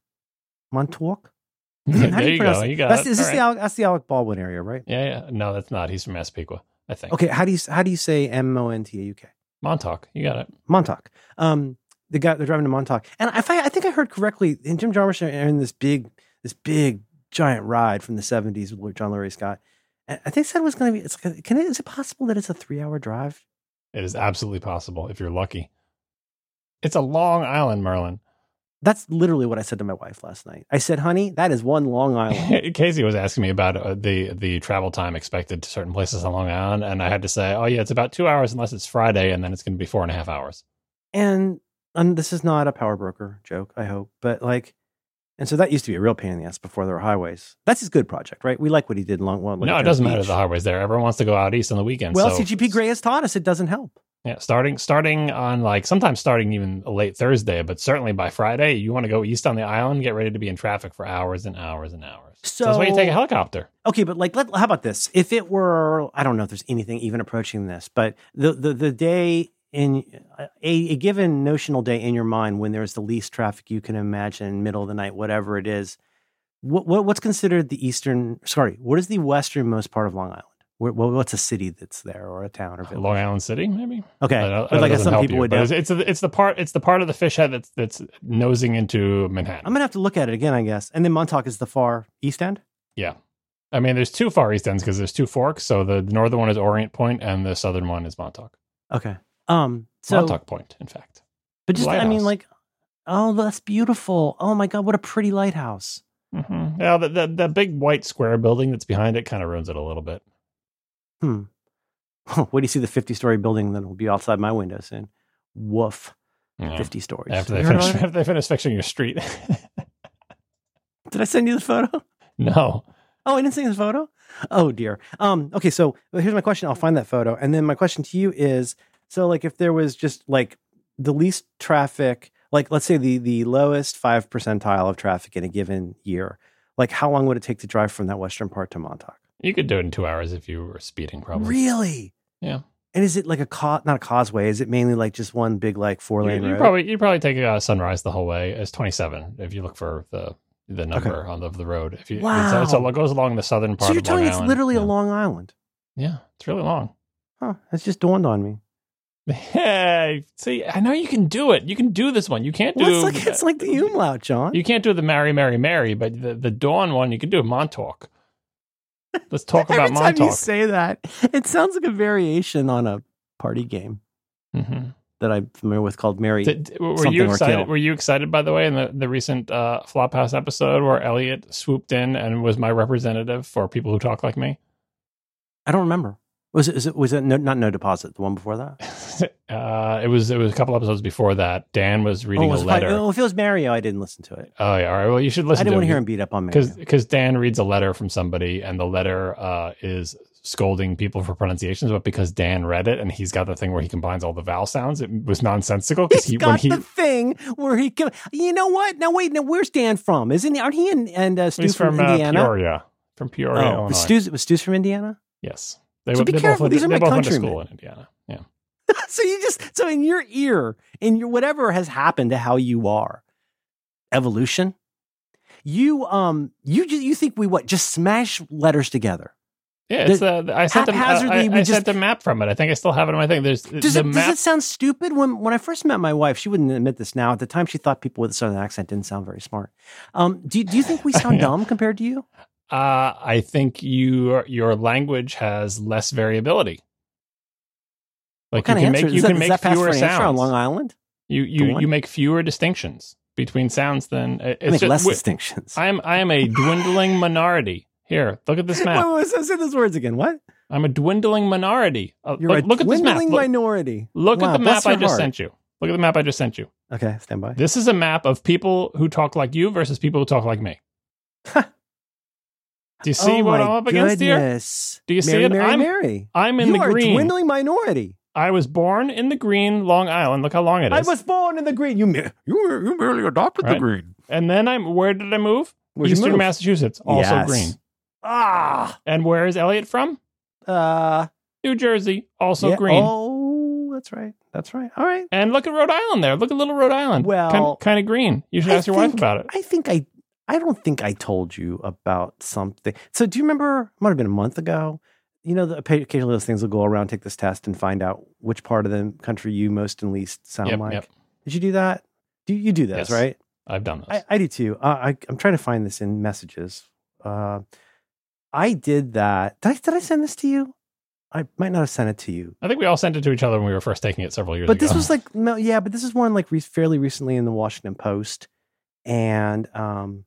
Montauk. How do there you pronounce go. it? You got that's, it. Is this the. Alec, that's the Alec Baldwin area, right? Yeah, yeah. No, that's not. He's from Massapequa, I think. Okay, how do you how do you say M O N T A U K? Montauk. You got it. Montauk. Um, the guy they're driving to Montauk, and if I, I think I heard correctly, and Jim Jarmusch are in this big, this big giant ride from the seventies with John Lurie Scott. And I think said it was going to be. It's like, can it, is it possible that it's a three hour drive? It is absolutely possible if you're lucky. It's a long island, Merlin. That's literally what I said to my wife last night. I said, "Honey, that is one Long Island." Casey was asking me about uh, the the travel time expected to certain places on Long Island, and I had to say, "Oh yeah, it's about two hours unless it's Friday, and then it's going to be four and a half hours." and and this is not a power broker joke, I hope, but like, and so that used to be a real pain in the ass before there were highways. That's his good project, right? We like what he did in Long. Well, no, it doesn't matter the highways there. Everyone wants to go out east on the weekends. Well, so, CGP Grey has taught us it doesn't help. Yeah, starting starting on like sometimes starting even late Thursday, but certainly by Friday, you want to go east on the island, get ready to be in traffic for hours and hours and hours. So, that's why you take a helicopter. Okay, but like, let, how about this? If it were, I don't know if there's anything even approaching this, but the the the day in a, a given notional day in your mind when there's the least traffic you can imagine, middle of the night, whatever it is, what, what what's considered the eastern? Sorry, what is the westernmost part of Long Island? Well, what's a city that's there or a town or village? Long Island City, maybe. Okay, I but like some people you, would. know. It's, it's the it's the part it's the part of the fish head that's that's nosing into Manhattan. I'm gonna have to look at it again, I guess. And then Montauk is the far east end. yeah, I mean, there's two far east ends because there's two forks. So the northern one is Orient Point, and the southern one is Montauk. Okay. Um. So, Montauk Point, in fact. but just I mean, like, oh, that's beautiful. Oh my god, what a pretty lighthouse. hmm Yeah, the, the the big white square building that's behind it kind of ruins it a little bit. Hmm. Wait do you see the 50 story building that will be outside my window soon? Woof. Yeah. 50 stories. After they finish after they finish fixing your street. Did I send you the photo? no. Oh, I didn't send you the photo? Oh dear. Um, okay, so here's my question. I'll find that photo. And then my question to you is so like if there was just like the least traffic, like let's say the the lowest five percentile of traffic in a given year, like how long would it take to drive from that western part to Montauk? You could do it in two hours if you were speeding, probably. Really? Yeah. And is it like a co- not a causeway? Is it mainly like just one big like four You, lane you road? probably you probably take uh, sunrise the whole way. It's twenty seven if you look for the the number on the, of the road. If you it's, it's a, it goes along the southern part. so you're telling me it's Island. literally yeah. a Long Island? Yeah, it's really long. Huh? That's just dawned on me. Hey, see, I know you can do it. You can do this one. You can't do. Well, it's like it's like the umlaut, John. You can't do the Mary, Mary, Mary, but the, the Dawn one you can do Montauk. Let's talk about Every time you say that, it sounds like a variation on a party game Mhm. that I'm familiar with called Mary. Did- were you excited? Were you excited, by the way, in the, the recent uh, Flophouse episode where Elliot swooped in and was my representative for people who talk like me? I don't remember. Was it? It was it no, not no deposit? The one before that? uh, it was it was a couple episodes before that. Dan was reading oh, a was it letter. probably- oh, if it was Mario, I didn't listen to it. Oh yeah, all right. Well, you should listen. To it. I didn't to want to hear him beat up on Mario. because Dan reads a letter from somebody, and the letter uh, is scolding people for pronunciations. But because Dan read it, and he's got the thing where he combines all the vowel sounds, it was nonsensical. Because he got he the thing where he can. You know what? Now wait. Now where's Dan from? Isn't he? Aren't he and and uh, from, from, uh, Indiana? Peoria, from Peoria, oh, Illinois. was Stu's, was Stu's from Indiana? yes, they, So went- be careful, both these are my both went to countrymen. school in Indiana. Yeah. so you just so in your ear, in your whatever has happened to how you are, evolution. You um you just you think we what just smash letters together? Yeah, it's uh, I sent a, I, haphazardly, I, we I just- sent a map from it. I think I still have it in my thing. There's Does the it, does it sound stupid? When when I first met my wife, she wouldn't admit this now. At the time, she thought people with a southern accent didn't sound very smart. Um, do do you think we sound Yeah. dumb compared to you? Uh, I think you your language has less variability. Like you can make you that, can make fewer sounds on. Long Island? You you you make fewer distinctions between sounds than I it's make just- less distinctions. I am I am a dwindling minority. Here, look at this map. wait, wait, say those words again. What? I'm a dwindling minority. Uh, You're look, a look at this map. dwindling Look, minority. look Wow, at the map I just heart. sent you. Look at the map I just sent you. Okay, stand by. This is a map of people who talk like you versus people who talk like me. Do you see oh what I'm up against here? Do you see it? Mary, I'm- Mary. I'm in the green. you the are a green. dwindling minority. I was born in the green Long Island. Look how long it is. I was born in the green. You you, you merely adopted Right. the green. and then I'm where did I move? Where'd Eastern move? Massachusetts, also Yes. green. Ah, And where is Elliot from? uh, New Jersey, also yeah. green. Oh, that's right. That's right. All right. And look at Rhode Island there. Look at little Rhode Island. Well, kind, of green. You should I ask your wife about it. I think I, I don't think I told you about something. So do you remember? Might have been a month ago. You know, the, occasionally those things will go around, take this test, and find out which part of the country you most and least sound Yep, like. yep. Did you do that? Do you, do this Yes. right? I've done this. I, I do too. Uh, I, I'm trying to find this in messages. Uh, I did that. Did I, did I send this to you? I might not have sent it to you. I think we all sent it to each other when we were first taking it several years But ago. But this was like, no, yeah, but this is one like re- fairly recently in the Washington Post. and um,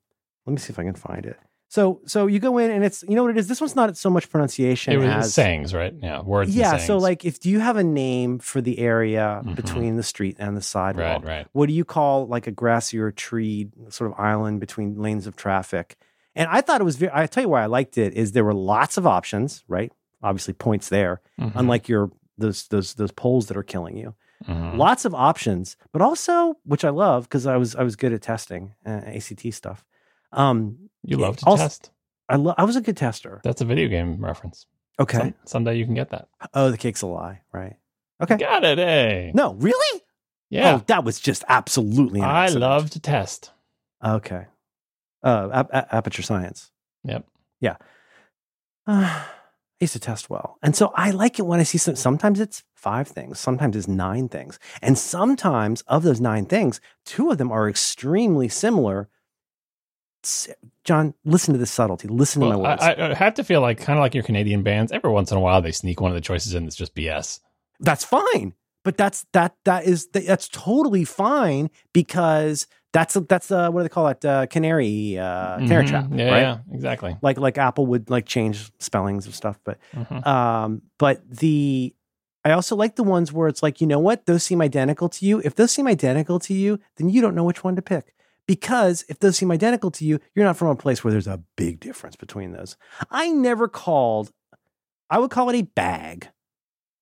let me see if I can find it. So so you go in and it's you know what it is. This one's not so much pronunciation It was as sayings, right? Yeah, words. and yeah. So like if do you have a name for the area Mhm. between the street and the sidewalk? right, right. What do you call like a grassy or tree sort of island between lanes of traffic? And I thought it was very. I tell you why I liked it is there were lots of options, right? Obviously points there, Mhm, unlike your those those those poles that are killing you. mhm. Lots of options, but also which I love because I was I was good at testing uh, ACT stuff. Um, You love to also- test. I lo- I was a good tester. That's a video game reference. Okay. Some, someday you can get that. oh, the cake's a lie, right? Okay. Got it, eh? No, really? Yeah. Oh, that was just absolutely. I accident. love to test. Okay. Uh, ap- ap- aperture science. Yep. Yeah. Uh, I used to test well. And so I like it when I see some, sometimes it's five things, sometimes it's nine things. And sometimes of those nine things, two of them are extremely similar. John, listen to this subtlety. Listen to my words. I, I have to feel like kind of like your Canadian bands. Every once in a while, they sneak one of the choices in that's just BS. that's fine. But that's that that is that's totally fine because that's that's uh, what do they call it? Uh, canary uh, canary Mhm. trap, Yeah, right? yeah, exactly. Like like Apple would like change spellings of stuff, but Mhm. Um, but the I also like the ones where it's like, you know what, those seem identical to you. If those seem identical to you, then you don't know which one to pick. Because if those seem identical to you, you're not from a place where there's a big difference between those. I never called, I would call it a bag.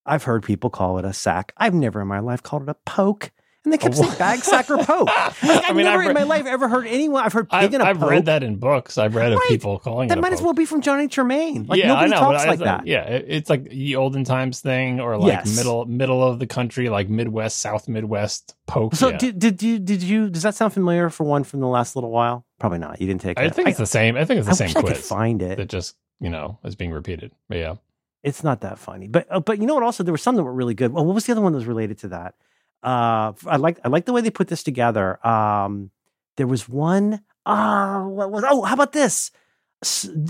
I've heard people call it a sack. I've never in my life called it a poke. And they kept saying bag, sack, or poke. Like, I've I mean, never I've in my life ever heard anyone, I've heard pig I've, and a I've read that in books. I've read of Right. people calling That it. might as well be from Johnny Tremain. Like yeah, nobody I know. talks but I- like that. Yeah, it's like the olden times thing, or like Yes. middle middle of the country, like Midwest, South Midwest poke. So yeah. did, did you did you does that sound familiar for one from the last little while? Probably not. You didn't take it. I think it's the same. I think it's the same wish I could quiz find it. that just you know is being repeated. But yeah, It's not that funny. But uh, but you know what? Also, there were some that were really good. Well, what was the other one that was related to that? Uh, I like I like the way they put this together. Um, there was one. Ah, what was? Oh, how about this?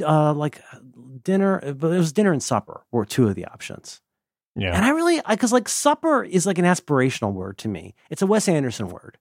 Uh, like dinner, but it was dinner and supper were two of the options. yeah. And I really, because like supper is like an aspirational word to me. It's a Wes Anderson word,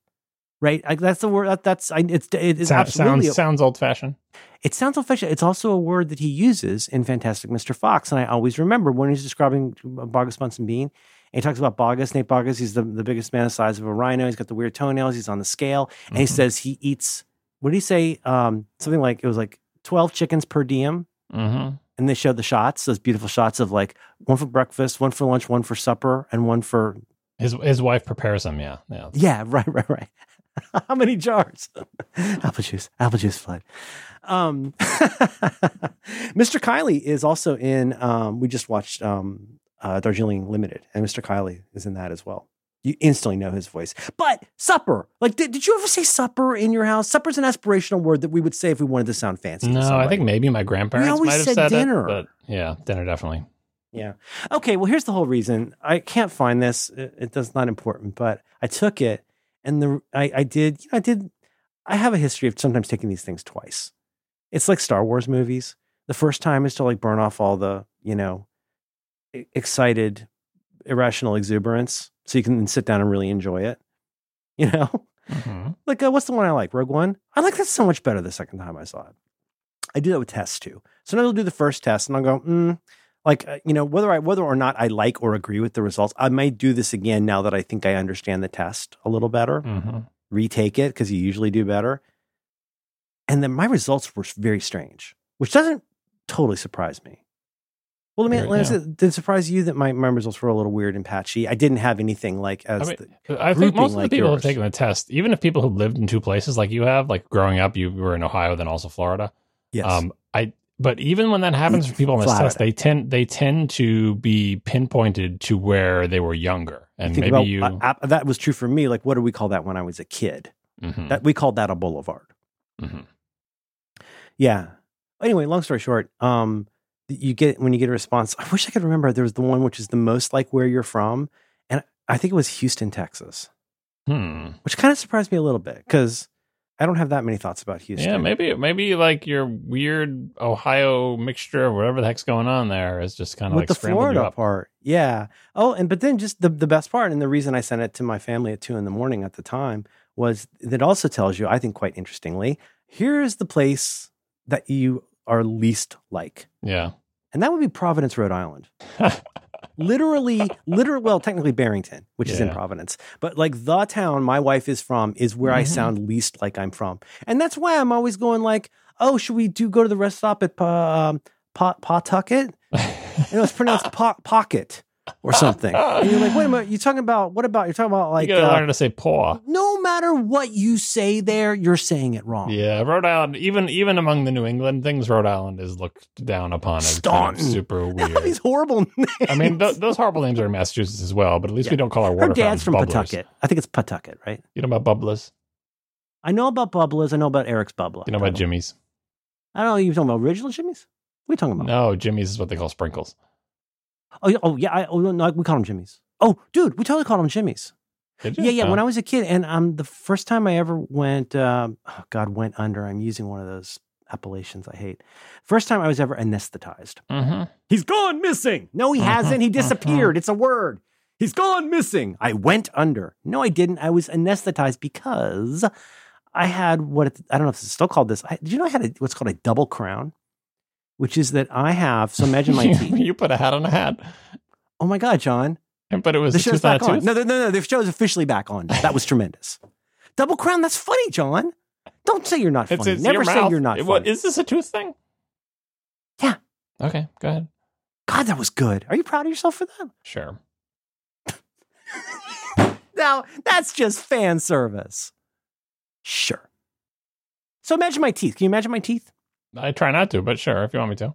right? Like that's the word that, that's I, it's it is absolutely sounds sounds old fashioned. it sounds old fashioned. It's also a word that he uses in Fantastic Mr. Fox. And I always remember when he's describing Boggis Bunce and Bean, and he talks about Boggis, Nate Boggis, he's the, the biggest man the size of a rhino. He's got the weird toenails. He's on the scale. And he Mhm. says he eats, what did he say? Um, something like, it was like 12 chickens per diem. hmm And they showed the shots, those beautiful shots of like one for breakfast, one for lunch, one for supper, and one for, His his wife prepares him. Yeah, yeah. yeah, right, right, right. How many jars? apple juice, apple juice flood. Um, Mr. Kiley is also in. Um, we just watched um, uh, Darjeeling Limited, and Mr. Kiley is in that as well. You instantly know his voice. But supper, like, did, did you ever say supper in your house? Supper's an aspirational word that we would say if we wanted to sound fancy. No, I think maybe my grandparents always might have said said dinner. it, but yeah, dinner definitely. Yeah. Okay. Well, here's the whole reason. I can't find this. It, it does not important, but I took it, and the I, I did. You know, I did. I have a history of sometimes taking these things twice. It's like Star Wars movies. The first time is to like burn off all the you know excited, irrational exuberance, so you can sit down and really enjoy it. You know, hmm like uh, what's the one I like? Rogue One. I like that so much better the second time I saw it. I do that with tests too. Sometimes I'll do the first test and I'll go, mm, like uh, you know, whether I whether or not I like or agree with the results, I might do this again now that I think I understand the test a little better. hmm Retake it because you usually do better. And then my results were very strange, which doesn't totally surprise me. Well, let me, Weird, let me say, did it surprise you that my, my results were a little weird and patchy? I didn't have anything like as I mean, the- I think most of the like people yours. have taken the test, even if people who lived in two places like you have, like growing up, you were in Ohio, then also Florida. yes. Um, I but even when that happens for people on this Florida. test, they tend they tend to be pinpointed to where they were younger, and think maybe about, you. uh, uh, that was true for me. Like, what do we call that when I was a kid? Mhm, That we called that a boulevard. mhm. Yeah. Anyway, long story short, um, you get when you get a response. I wish I could remember. There was the one which is the most like where you're from, and I think it was Houston, Texas, Hmm. which kind of surprised me a little bit because I don't have that many thoughts about Houston. Yeah, maybe maybe like your weird Ohio mixture or whatever the heck's going on there is just kind of like the Florida part. Yeah. Oh, and but then just the the best part, and the reason I sent it to my family at two in the morning at the time was that also tells you, I think, quite interestingly, here's the place that you are least like, Yeah. and that would be Providence, Rhode Island. literally, literally, well, technically Barrington, which is in Providence, but like the town my wife is from is where I Mhm. sound least like I'm from, and that's why I'm always going like, oh, should we do go to the rest stop at Pa- um, Pa- Pawtucket? And it was pronounced po- pocket or something. And you're like, wait a minute, you're talking about what about? You're talking about like. you gotta uh, learn to say paw. no matter what you say there, you're saying it wrong. Yeah, Rhode Island. Even even among the New England things, Rhode Island is looked down upon as kind of super These weird. horrible names. I mean, th- those horrible names are in Massachusetts as well, but at least we don't call our water. her dad's from bubblers. Pawtucket. I think it's Pawtucket, right? You know about bubblers? I know about Bubblers. I know about Eric's Bubbler. You know about Jimmy's? I don't know. You talking about original Jimmy's? What are you talking about? No, Jimmy's is what they call sprinkles. Oh, yeah, oh yeah. I, oh, no, we call them Jimmy's. Oh, dude, we totally called them Jimmy's. Did you? Yeah, yeah. Oh. When I was a kid, and um, the first time I ever went, um, oh God, went under. I'm using one of those appellations I hate. First time I was ever anesthetized. Mhm. He's gone missing. No, he hasn't. He disappeared. It's a word. He's gone missing. I went under. No, I didn't. I was anesthetized because I had what I don't know if it's still called this. I, did you know I had a, what's called a double crown, which is that I have. So imagine my teeth. you put a hat on a hat, Oh my God, John. but it was The show's tooth on a back on. No, no, no, no. The show's officially back on. That was tremendous. Double crown. That's funny, John. Don't say you're not funny. it's Never your say mouth. you're not It- funny. what, is this a tooth thing? Yeah. Okay, go ahead. God, that was good. Are you proud of yourself for that? Sure. Now, that's just fan service. Sure. So imagine my teeth. Can you imagine my teeth? I try not to, but sure, if you want me to.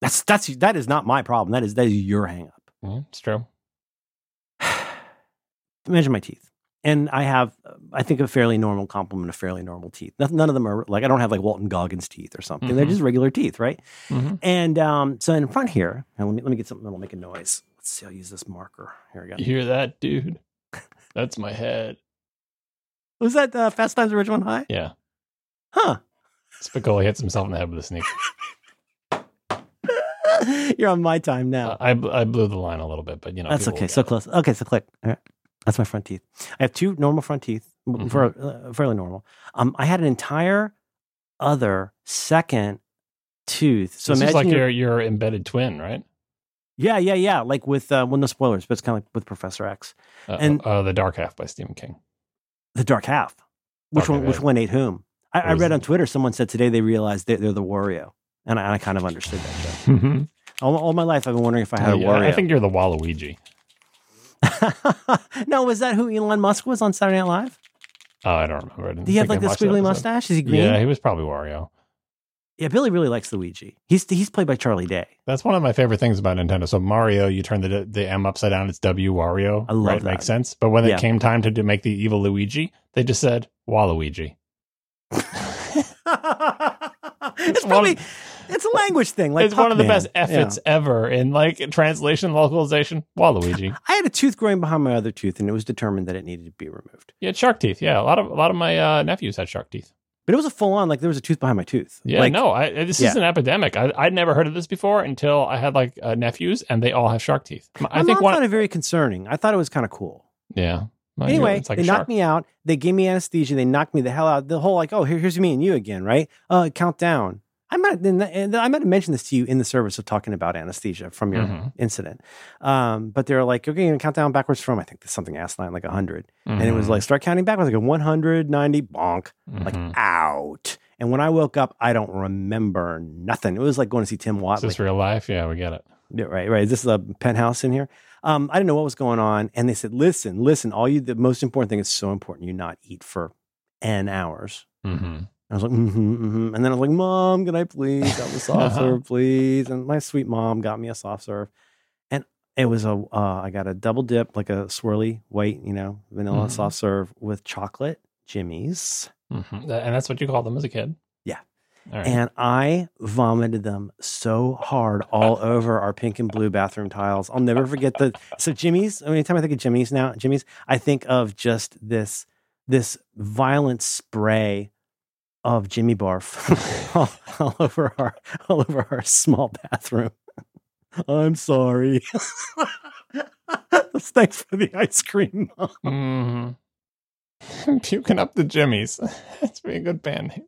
That's that's that is not my problem. That is that is your hang up. Mhm, it's true. imagine my teeth. And I have, I think, a fairly normal complement of fairly normal teeth. None none of them are like I don't have like Walton Goggins teeth or something. They're Mhm. just regular teeth, right? Mhm. And um, so in front here, and let me let me get something that'll make a noise. Let's see. I'll use this marker. Here we go. You hear that, dude? That's my head. Was that uh, Fast Times at Ridgemont High? Yeah. Huh. Spicoli hits himself in the head with a sneak. You're on my time now. Uh, I I blew the line a little bit, but you know That's okay. So it. close. Okay, so click. All right. That's my front teeth. I have two normal front teeth, Mhm. for, uh, fairly normal. Um, I had an entire other second tooth. So this imagine like you're- your your embedded twin, right? yeah, yeah, yeah. Like with uh, well, no spoilers, but it's kind of like with Professor X, Uh, And- uh, the Dark Half by Stephen King. the Dark Half. Which Dark one? Which one ate whom? I, I read on Twitter. Someone said today they realized they're, they're the Wario, and I, and I kind of understood that. Joke. Mm-hmm. All, all my life, I've been wondering if I had a Oh, Yeah, Wario. I think you're the Waluigi. no, was that who Elon Musk was on Saturday Night Live? Oh, I don't remember. I Did he have like the squiggly mustache? Is he green? Yeah, he was probably Wario. Yeah, Billy really likes Luigi. He's he's played by Charlie Day. That's one of my favorite things about Nintendo. So Mario, you turn the the M upside down, it's W Wario. I love right? that. Makes sense. But when Yeah. it came time to do, make the evil Luigi, they just said Waluigi. It's probably it's a language thing. Like it's one of the Puck-Man. best efforts ever in like translation localization. Waluigi. Yeah. I had a tooth growing behind my other tooth, and it was determined that it needed to be removed. Yeah, shark teeth. Yeah, a lot of a lot of my uh, nephews had shark teeth. But it was a full on like there was a tooth behind my tooth. Yeah, like, no, I, this Yeah. is an epidemic. I, I'd never heard of this before until I had like uh, nephews, and they all have shark teeth. My I think mom one. found it very concerning. I thought it was kind of cool. yeah. Anyway, like they knocked me out. They gave me anesthesia. They knocked me the hell out. The whole like, oh, here, here's me and you again, right? Uh, count down. I might, I might have mentioned this to you in the service of talking about anesthesia from your Mhm. incident. Um, but they're like, okay, you're gonna count down backwards from I think there's something asinine like hundred, and it was Mhm. like start counting backwards like a 190 bonk, like Mhm. out. And when I woke up, I don't remember nothing. It was like going to see Tim Is Whatley. this real life? Yeah, we get it. Yeah, right, right. Is this a penthouse in here? Um, I didn't know what was going on, and they said, "Listen, listen. All you, the most important thing is so important. You not eat for n hours." hmm I was like, mm-hmm, mm-hmm. and then I was like, "Mom, can I please have a soft serve, please?" And my sweet mom got me a soft serve, and it was a. Uh, I got a double dip, like a swirly white, you know, vanilla Mhm. soft serve with chocolate Jimmy's, hmm And that's what you called them as a kid. Yeah. All right. and I vomited them so hard all over our pink and blue bathroom tiles. I'll never forget the. So Jimmy's. Anytime I think of Jimmy's now, Jimmy's, I think of just this this violent spray of Jimmy barf all, all over our all over our small bathroom. I'm sorry. Thanks for the ice cream. Mom. Mhm. Puking up the jimmies. That's be a good band name.